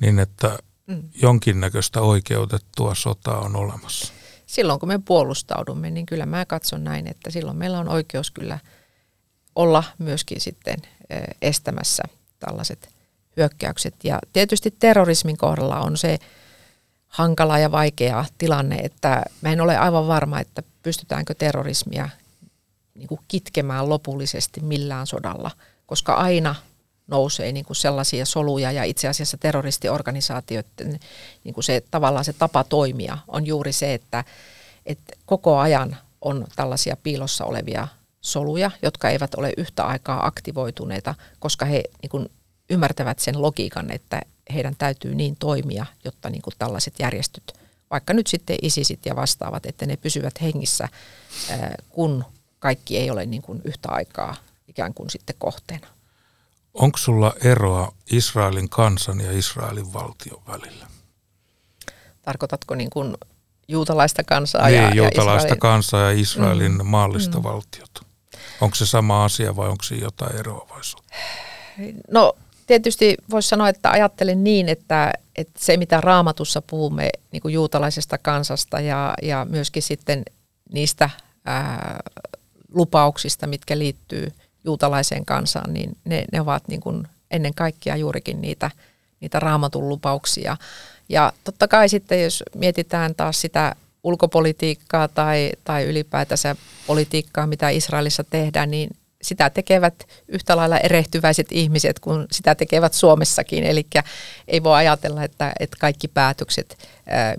Niin, että mm. jonkinnäköistä oikeutettua sotaa on olemassa. Silloin kun me puolustaudumme, niin kyllä mä katson näin, että silloin meillä on oikeus kyllä olla myöskin sitten estämässä tällaiset hyökkäykset. Ja tietysti terrorismin kohdalla on se hankala ja vaikea tilanne, että mä en ole aivan varma, että pystytäänkö terrorismia niin kuin kitkemään lopullisesti millään sodalla, koska aina nousee niin kuin sellaisia soluja ja itse asiassa terroristiorganisaatioiden niin kuin se, tavallaan se tapa toimia on juuri se, että, että koko ajan on tällaisia piilossa olevia soluja, jotka eivät ole yhtä aikaa aktivoituneita, koska he niin kuin ymmärtävät sen logiikan, että heidän täytyy niin toimia, jotta niin kuin tällaiset järjestöt, vaikka nyt sitten ISISit ja vastaavat, että ne pysyvät hengissä, kun kaikki ei ole niin kuin yhtä aikaa ikään kuin sitten kohteena. Onko sulla eroa Israelin kansan ja Israelin valtion välillä? Tarkoitatko niin kuin juutalaista kansaa niin, ja, juutalaista ja Israelin... kansaa ja Israelin mm. maallista mm. valtiota? Onko se sama asia vai onko siinä jotain eroavaisuutta? No tietysti voisi sanoa, että ajattelen niin, että, että se mitä raamatussa puhumme niin kuin juutalaisesta kansasta ja, ja myöskin sitten niistä ää, lupauksista, mitkä liittyy juutalaiseen kansaan, niin ne, ne ovat niin kuin ennen kaikkea juurikin niitä, niitä raamatun lupauksia. Ja totta kai sitten, jos mietitään taas sitä ulkopolitiikkaa tai, tai ylipäätänsä politiikkaa, mitä Israelissa tehdään, niin sitä tekevät yhtä lailla erehtyväiset ihmiset kuin sitä tekevät Suomessakin. Eli ei voi ajatella, että, että kaikki päätökset,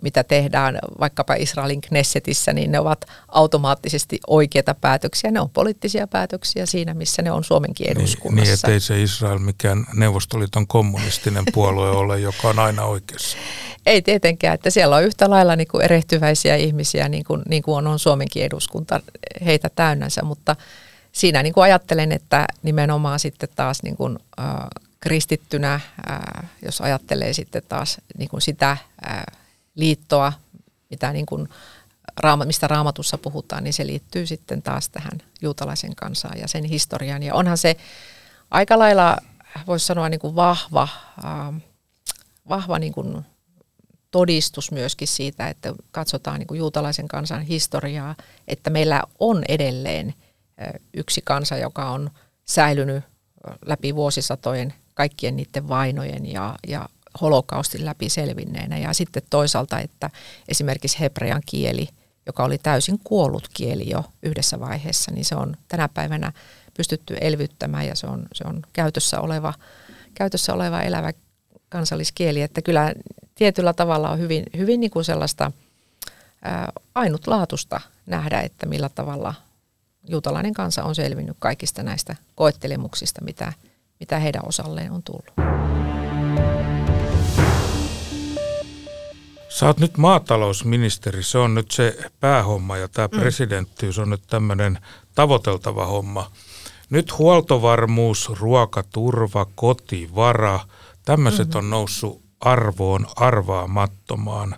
mitä tehdään vaikkapa Israelin Knessetissä, niin ne ovat automaattisesti oikeita päätöksiä. Ne on poliittisia päätöksiä siinä, missä ne on Suomenkin niin, eduskunnassa. Niin, niin ettei se Israel mikään Neuvostoliiton kommunistinen puolue ole, joka on aina oikeassa. Ei tietenkään, että siellä on yhtä lailla niin kuin erehtyväisiä ihmisiä, niin kuin, niin kuin on Suomenkin eduskunta heitä täynnänsä, mutta – siinä niin kuin ajattelen, että nimenomaan sitten taas niin kuin, äh, kristittynä, äh, jos ajattelee sitten taas niin kuin sitä äh, liittoa, mitä niin kuin, raama, mistä raamatussa puhutaan, niin se liittyy sitten taas tähän juutalaisen kansaan ja sen historiaan. Ja onhan se aika lailla, voisi sanoa niin kuin vahva, äh, vahva niin kuin todistus myöskin siitä, että katsotaan niin kuin juutalaisen kansan historiaa, että meillä on edelleen – yksi kansa, joka on säilynyt läpi vuosisatojen kaikkien niiden vainojen ja, ja holokaustin läpi selvinneenä. Ja sitten toisaalta, että esimerkiksi hebrean kieli, joka oli täysin kuollut kieli jo yhdessä vaiheessa, niin se on tänä päivänä pystytty elvyttämään ja se on, se on käytössä, oleva, käytössä oleva elävä kansalliskieli. Että kyllä tietyllä tavalla on hyvin, hyvin niin kuin sellaista ainutlaatusta nähdä, että millä tavalla – juutalainen kansa on selvinnyt kaikista näistä koettelemuksista, mitä, mitä heidän osalleen on tullut. Sä oot nyt maatalousministeri, se on nyt se päähomma ja tämä mm. presidenttiys on nyt tämmöinen tavoiteltava homma. Nyt huoltovarmuus, ruokaturva, kotivara, tämmöiset mm-hmm. on noussut arvoon arvaamattomaan.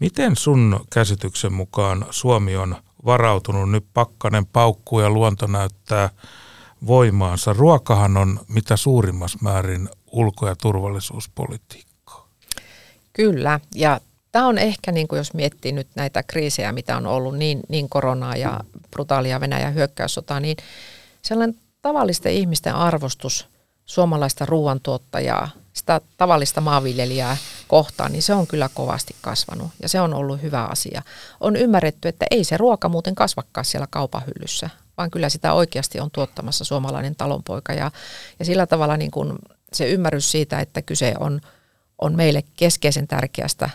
Miten sun käsityksen mukaan Suomi on varautunut, nyt pakkanen paukkuu ja luonto näyttää voimaansa. Ruokahan on mitä suurimmassa määrin ulko- ja turvallisuuspolitiikkaa. Kyllä, ja tämä on ehkä, niin kuin jos miettii nyt näitä kriisejä, mitä on ollut, niin, niin koronaa ja brutaalia Venäjän hyökkäyssotaa, niin sellainen tavallisten ihmisten arvostus suomalaista ruoantuottajaa sitä tavallista maanviljelijää kohtaan, niin se on kyllä kovasti kasvanut ja se on ollut hyvä asia. On ymmärretty, että ei se ruoka muuten kasvakaan siellä kaupahyllyssä, vaan kyllä sitä oikeasti on tuottamassa suomalainen talonpoika ja, ja sillä tavalla niin kuin se ymmärrys siitä, että kyse on, on meille keskeisen tärkeästä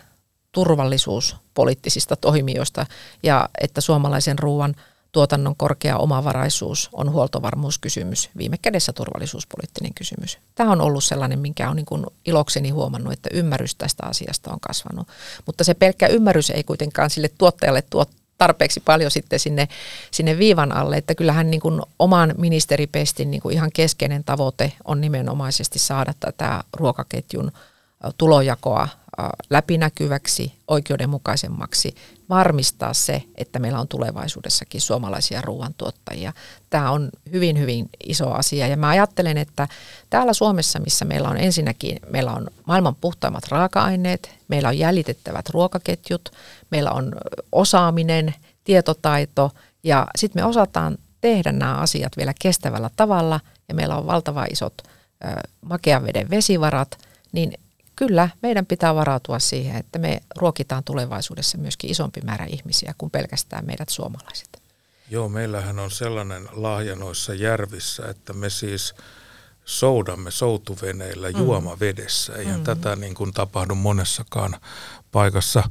turvallisuuspoliittisista toimijoista ja että suomalaisen ruoan – tuotannon korkea omavaraisuus on huoltovarmuuskysymys, viime kädessä turvallisuuspoliittinen kysymys. Tämä on ollut sellainen, minkä on niin ilokseni huomannut, että ymmärrys tästä asiasta on kasvanut. Mutta se pelkkä ymmärrys ei kuitenkaan sille tuottajalle tuo tarpeeksi paljon sitten sinne, sinne viivan alle, että kyllähän niin kuin oman ministeripestin niin kuin ihan keskeinen tavoite on nimenomaisesti saada tätä ruokaketjun tulojakoa läpinäkyväksi, oikeudenmukaisemmaksi, varmistaa se, että meillä on tulevaisuudessakin suomalaisia ruoantuottajia. Tämä on hyvin, hyvin iso asia ja mä ajattelen, että täällä Suomessa, missä meillä on ensinnäkin, meillä on maailman puhtaimmat raaka-aineet, meillä on jäljitettävät ruokaketjut, meillä on osaaminen, tietotaito ja sitten me osataan tehdä nämä asiat vielä kestävällä tavalla ja meillä on valtava isot makean veden vesivarat, niin kyllä meidän pitää varautua siihen, että me ruokitaan tulevaisuudessa myöskin isompi määrä ihmisiä kuin pelkästään meidät suomalaiset. Joo, meillähän on sellainen lahja noissa järvissä, että me siis soudamme soutuveneillä mm. juomavedessä. Eihän mm-hmm. tätä niin kuin tapahdu monessakaan paikassa.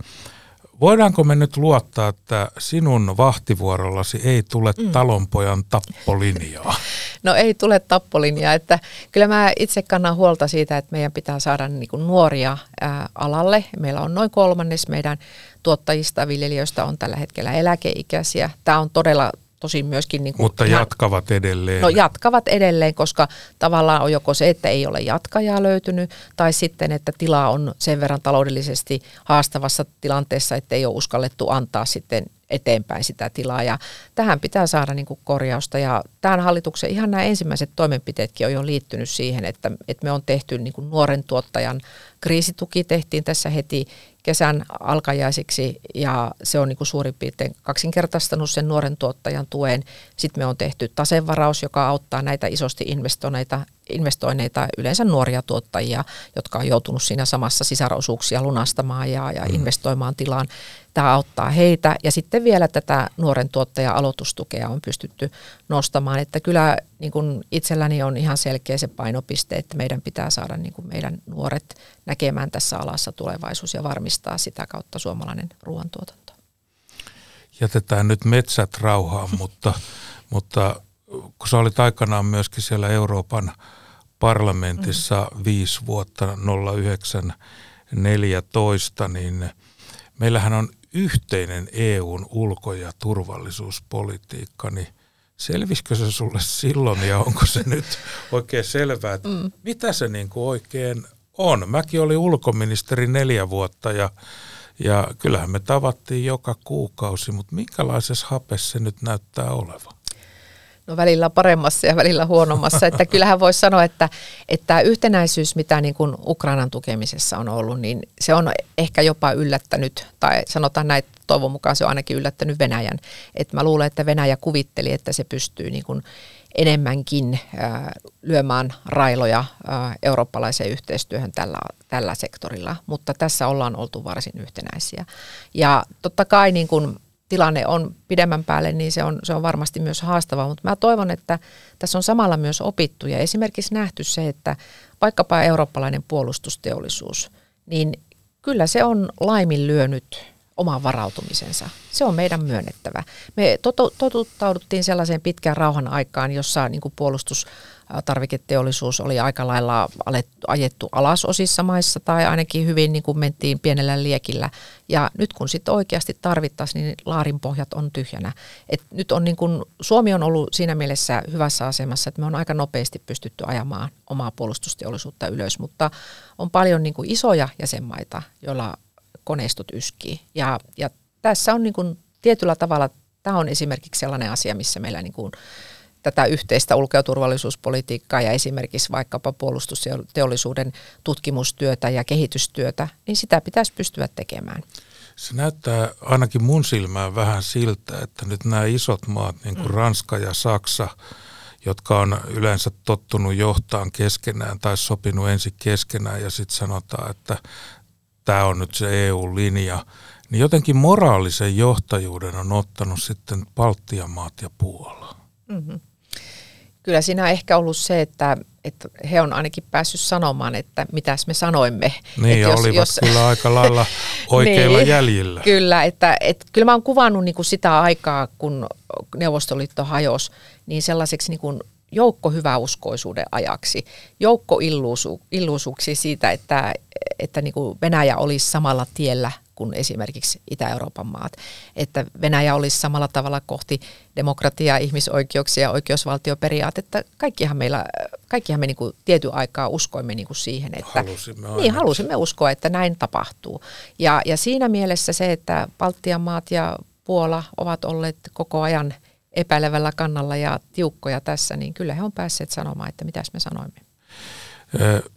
Voidaanko me nyt luottaa, että sinun vahtivuorollasi ei tule mm. talonpojan tappolinjaa? No ei tule tappolinjaa, että kyllä mä itse kannan huolta siitä, että meidän pitää saada niin kuin nuoria ää, alalle. Meillä on noin kolmannes meidän tuottajista, viljelijöistä on tällä hetkellä eläkeikäisiä. Tämä on todella tosi myöskin... Niin kuin Mutta ihan, jatkavat edelleen. No jatkavat edelleen, koska tavallaan on joko se, että ei ole jatkajaa löytynyt, tai sitten, että tila on sen verran taloudellisesti haastavassa tilanteessa, että ei ole uskallettu antaa sitten eteenpäin sitä tilaa. Ja tähän pitää saada niin kuin korjausta. Ja tämän hallituksen ihan nämä ensimmäiset toimenpiteetkin on jo liittynyt siihen, että, että me on tehty niin kuin nuoren tuottajan kriisituki tehtiin tässä heti kesän alkajaisiksi ja se on niin kuin suurin piirtein kaksinkertaistanut sen nuoren tuottajan tuen. Sitten me on tehty tasevaraus, joka auttaa näitä isosti investoineita, investoineita yleensä nuoria tuottajia, jotka on joutunut siinä samassa sisarosuuksia lunastamaan ja, ja mm. investoimaan tilaan. Tämä auttaa heitä ja sitten vielä tätä nuoren tuottajan aloitustukea on pystytty nostamaan. Että kyllä niin kuin itselläni on ihan selkeä se painopiste, että meidän pitää saada niin kuin meidän nuoret näkemään tässä alassa tulevaisuus ja varmistaa sitä kautta suomalainen ruoantuotanto. Jätetään nyt metsät rauhaan, mutta, mutta kun sä olit aikanaan myöskin siellä Euroopan parlamentissa mm. viisi vuotta 0914, niin meillähän on yhteinen EUn ulko- ja turvallisuuspolitiikka, niin selvisikö se sulle silloin ja onko se nyt oikein selvää, että mm. mitä se niin kuin oikein on? Mäkin olin ulkoministeri neljä vuotta ja, ja kyllähän me tavattiin joka kuukausi, mutta minkälaisessa hapessa se nyt näyttää olevan? No välillä paremmassa ja välillä huonommassa. Että kyllähän voisi sanoa, että, että yhtenäisyys, mitä niin kuin Ukrainan tukemisessa on ollut, niin se on ehkä jopa yllättänyt, tai sanotaan näin, toivon mukaan se on ainakin yllättänyt Venäjän. Että mä luulen, että Venäjä kuvitteli, että se pystyy niin kuin enemmänkin äh, lyömään railoja äh, eurooppalaiseen yhteistyöhön tällä, tällä sektorilla, mutta tässä ollaan oltu varsin yhtenäisiä. Ja totta kai niin kuin tilanne on pidemmän päälle, niin se on, se on varmasti myös haastavaa, mutta mä toivon, että tässä on samalla myös opittu ja esimerkiksi nähty se, että vaikkapa eurooppalainen puolustusteollisuus, niin kyllä se on laiminlyönyt oman varautumisensa. Se on meidän myönnettävä. Me totuttauduttiin sellaiseen pitkään rauhan aikaan, jossa niin puolustus tarviketeollisuus oli aika lailla ajettu alas osissa maissa tai ainakin hyvin niin kuin mentiin pienellä liekillä. Ja nyt kun sitten oikeasti tarvittaisiin, niin laarin pohjat on tyhjänä. Et nyt on niin kuin, Suomi on ollut siinä mielessä hyvässä asemassa, että me on aika nopeasti pystytty ajamaan omaa puolustusteollisuutta ylös, mutta on paljon niin kuin isoja jäsenmaita, joilla koneistot yskii. Ja, ja tässä on niin kuin tietyllä tavalla, tämä on esimerkiksi sellainen asia, missä meillä niin kuin tätä yhteistä ulko- ja turvallisuuspolitiikkaa ja esimerkiksi vaikkapa puolustusteollisuuden tutkimustyötä ja kehitystyötä, niin sitä pitäisi pystyä tekemään. Se näyttää ainakin mun silmään vähän siltä, että nyt nämä isot maat, niin kuin mm. Ranska ja Saksa, jotka on yleensä tottunut johtaan keskenään tai sopinut ensin keskenään ja sitten sanotaan, että tämä on nyt se EU-linja, niin jotenkin moraalisen johtajuuden on ottanut sitten Baltian maat ja Puola. Mm-hmm kyllä siinä on ehkä ollut se, että, että he on ainakin päässyt sanomaan, että mitäs me sanoimme. Niin, että jos, olivat jos, kyllä aika lailla oikeilla niin, jäljillä. Kyllä, että, että kyllä mä oon kuvannut niin kuin sitä aikaa, kun Neuvostoliitto hajosi, niin sellaiseksi niin kuin joukko hyväuskoisuuden ajaksi, joukko illuusu, illuusuksi siitä, että, että niin kuin Venäjä olisi samalla tiellä kuin esimerkiksi Itä-Euroopan maat. Että Venäjä olisi samalla tavalla kohti demokratiaa, ihmisoikeuksia ja oikeusvaltioperiaatetta. Kaikkihan, meillä, kaikkihan me niin kuin tietyn aikaa uskoimme niin kuin siihen, että halusimme, niin, halusimme uskoa, että näin tapahtuu. Ja, ja siinä mielessä se, että Baltian maat ja Puola ovat olleet koko ajan epäilevällä kannalla ja tiukkoja tässä, niin kyllä he on päässeet sanomaan, että mitäs me sanoimme.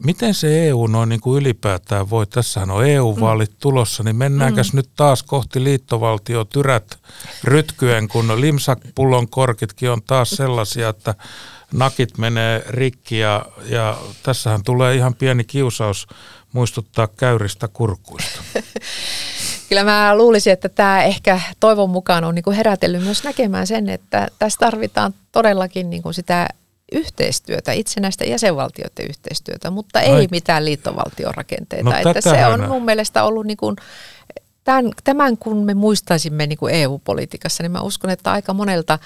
Miten se EU noin niin kuin ylipäätään voi, tässähän on EU-vaalit mm. tulossa, niin mennäänkäs mm. nyt taas kohti liittovaltiotyrät rytkyen, kun limsakpullon korkitkin on taas sellaisia, että nakit menee rikki ja, ja tässähän tulee ihan pieni kiusaus muistuttaa käyristä kurkuista. Kyllä mä luulisin, että tämä ehkä toivon mukaan on niin herätellyt myös näkemään sen, että tässä tarvitaan todellakin niin kuin sitä yhteistyötä, itsenäistä jäsenvaltioiden yhteistyötä, mutta ei mitään liittovaltiorakenteita. No, että se on mun mielestä ollut niin kuin, tämän, tämän kun me muistaisimme niin kuin EU-politiikassa, niin mä uskon, että aika monelta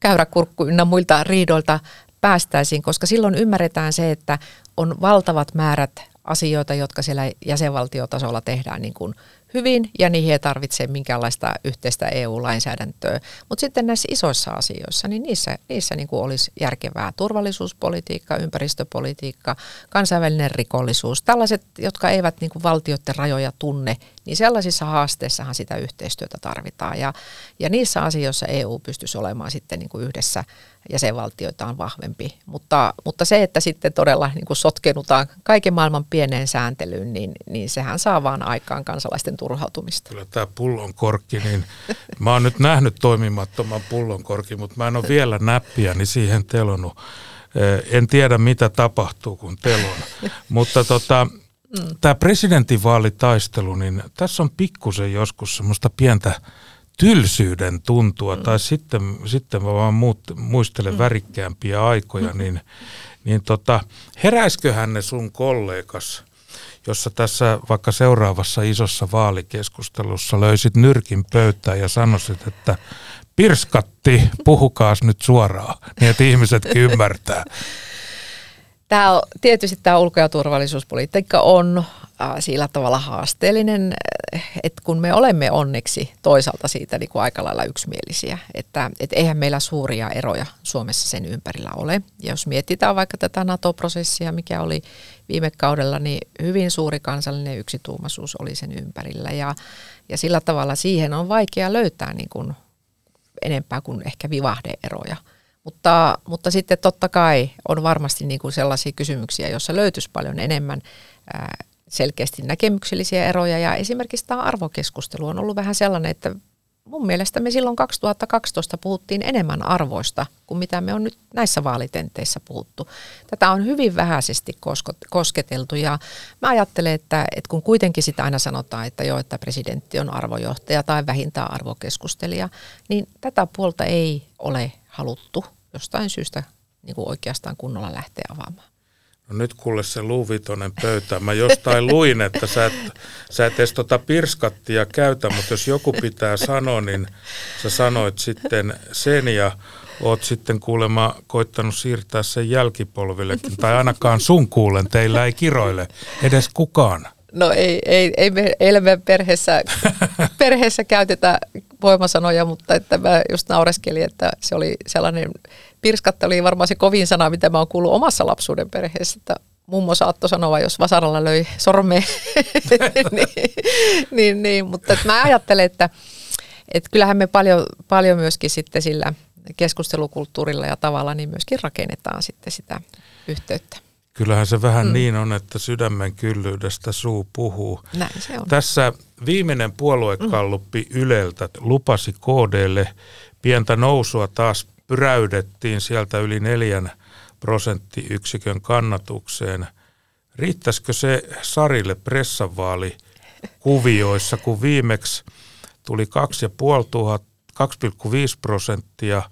käyräkurkku ynnä muilta riidoilta päästäisiin, koska silloin ymmärretään se, että on valtavat määrät asioita, jotka siellä jäsenvaltiotasolla tehdään niin kuin hyvin ja niihin ei tarvitse minkäänlaista yhteistä EU-lainsäädäntöä. Mutta sitten näissä isoissa asioissa, niin niissä, niissä niin kuin olisi järkevää turvallisuuspolitiikka, ympäristöpolitiikka, kansainvälinen rikollisuus, tällaiset, jotka eivät niin kuin valtioiden rajoja tunne, niin sellaisissa haasteissahan sitä yhteistyötä tarvitaan. Ja, ja niissä asioissa EU pystyisi olemaan sitten niin kuin yhdessä jäsenvaltioita on vahvempi. Mutta, mutta se, että sitten todella niin kuin sotkenutaan kaiken maailman pieneen sääntelyyn, niin, niin sehän saa vaan aikaan kansalaisten turhautumista. Kyllä tämä pullonkorkki, niin mä oon nyt nähnyt toimimattoman pullonkorki, mutta mä en ole vielä näppiäni siihen telonut. En tiedä, mitä tapahtuu, kun telon. Mutta tota, mm. tämä presidentinvaalitaistelu, niin tässä on pikkusen joskus semmoista pientä tylsyyden tuntua, mm. tai sitten, sitten mä vaan muut, muistelen mm. värikkäämpiä aikoja, mm. niin, niin tota, heräisköhän ne sun kollegas, jossa tässä vaikka seuraavassa isossa vaalikeskustelussa löysit nyrkin pöytään ja sanoisit, että pirskatti, puhukaas nyt suoraan, niin että ihmisetkin ymmärtää. Tämä on, tietysti tämä ulko- ja turvallisuuspolitiikka on äh, sillä tavalla haasteellinen, että kun me olemme onneksi toisaalta siitä niin kuin aika lailla yksimielisiä, että et eihän meillä suuria eroja Suomessa sen ympärillä ole. Ja jos mietitään vaikka tätä NATO-prosessia, mikä oli viime kaudella, niin hyvin suuri kansallinen yksituumaisuus oli sen ympärillä ja, ja sillä tavalla siihen on vaikea löytää niin kuin enempää kuin ehkä vivahdeeroja. Mutta, mutta sitten totta kai on varmasti niin kuin sellaisia kysymyksiä, joissa löytyisi paljon enemmän ää, selkeästi näkemyksellisiä eroja. Ja esimerkiksi tämä arvokeskustelu on ollut vähän sellainen, että mun mielestä me silloin 2012 puhuttiin enemmän arvoista kuin mitä me on nyt näissä vaalitenteissä puhuttu. Tätä on hyvin vähäisesti kosketeltu ja mä ajattelen, että, että kun kuitenkin sitä aina sanotaan, että jo, että presidentti on arvojohtaja tai vähintään arvokeskustelija, niin tätä puolta ei ole haluttu jostain syystä niin kuin oikeastaan kunnolla lähteä avaamaan. No nyt kuule se luuvitonen pöytä. Mä jostain luin, että sä et, sä et edes tota pirskattia käytä, mutta jos joku pitää sanoa, niin sä sanoit sitten sen ja oot sitten kuulemma koittanut siirtää sen jälkipolvillekin, tai ainakaan sun kuulen, teillä ei kiroile edes kukaan. No ei, ei, ei me elämän perheessä, perheessä käytetä voimasanoja, mutta että mä just naureskelin, että se oli sellainen, pirskatta oli varmaan se kovin sana, mitä mä oon kuullut omassa lapsuuden perheessä, että mummo saattoi sanoa, jos vasaralla löi sormeen. niin, niin, niin, mutta että mä ajattelen, että, että kyllähän me paljon, paljon myöskin sitten sillä keskustelukulttuurilla ja tavalla niin myöskin rakennetaan sitten sitä yhteyttä. Kyllähän se vähän mm. niin on, että sydämen kyllyydestä suu puhuu. Näin se on. Tässä viimeinen puoluekalluppi mm. Yleltä lupasi KDlle pientä nousua taas pyräydettiin sieltä yli neljän prosenttiyksikön kannatukseen. Riittäisikö se Sarille pressavaali kuvioissa, kun viimeksi tuli 2,5 prosenttia,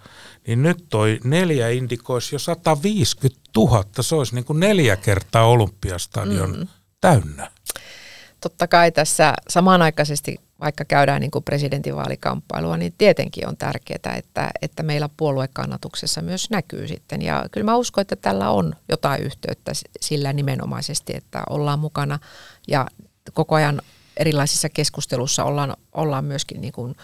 niin nyt toi neljä indikoisi jo 150 000. Se olisi niin kuin neljä kertaa Olympiastadion mm. täynnä. Totta kai tässä samanaikaisesti, vaikka käydään niin kuin presidentinvaalikamppailua, niin tietenkin on tärkeää, että, että meillä puoluekannatuksessa myös näkyy sitten. Ja kyllä mä uskon, että tällä on jotain yhteyttä sillä nimenomaisesti, että ollaan mukana ja koko ajan erilaisissa keskustelussa ollaan, ollaan myöskin niin kuin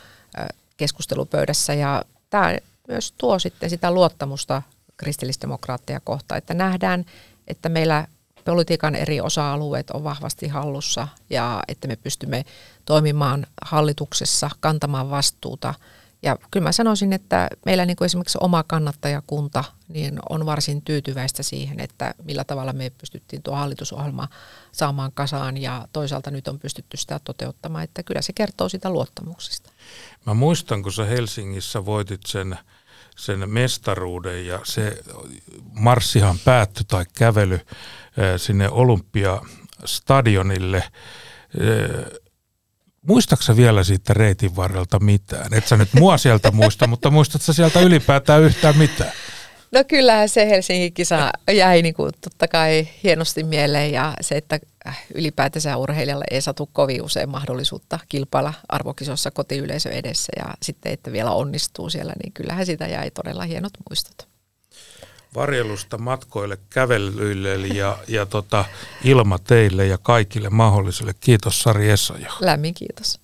keskustelupöydässä ja tämä myös tuo sitten sitä luottamusta kristillisdemokraatteja kohtaan, että nähdään, että meillä politiikan eri osa-alueet on vahvasti hallussa ja että me pystymme toimimaan hallituksessa, kantamaan vastuuta. Ja kyllä mä sanoisin, että meillä niin kuin esimerkiksi oma kannattajakunta niin on varsin tyytyväistä siihen, että millä tavalla me pystyttiin tuo hallitusohjelma saamaan kasaan ja toisaalta nyt on pystytty sitä toteuttamaan, että kyllä se kertoo sitä luottamuksesta. Mä muistan, kun sä Helsingissä voitit sen sen mestaruuden ja se marssihan päättyi tai kävely sinne Olympiastadionille. Muistaaksä vielä siitä reitin varrelta mitään? Et sä nyt mua sieltä muista, mutta muistatko sieltä ylipäätään yhtään mitään? No kyllähän se Helsingin kisa jäi niin kuin totta kai hienosti mieleen ja se, että ylipäätänsä urheilijalle ei satu kovin usein mahdollisuutta kilpailla arvokisossa kotiyleisö edessä ja sitten, että vielä onnistuu siellä, niin kyllähän sitä jäi todella hienot muistot. Varjelusta matkoille, kävelyille ja, ja tota, ilmateille ja kaikille mahdollisille. Kiitos Sari Essayo. Lämmin kiitos.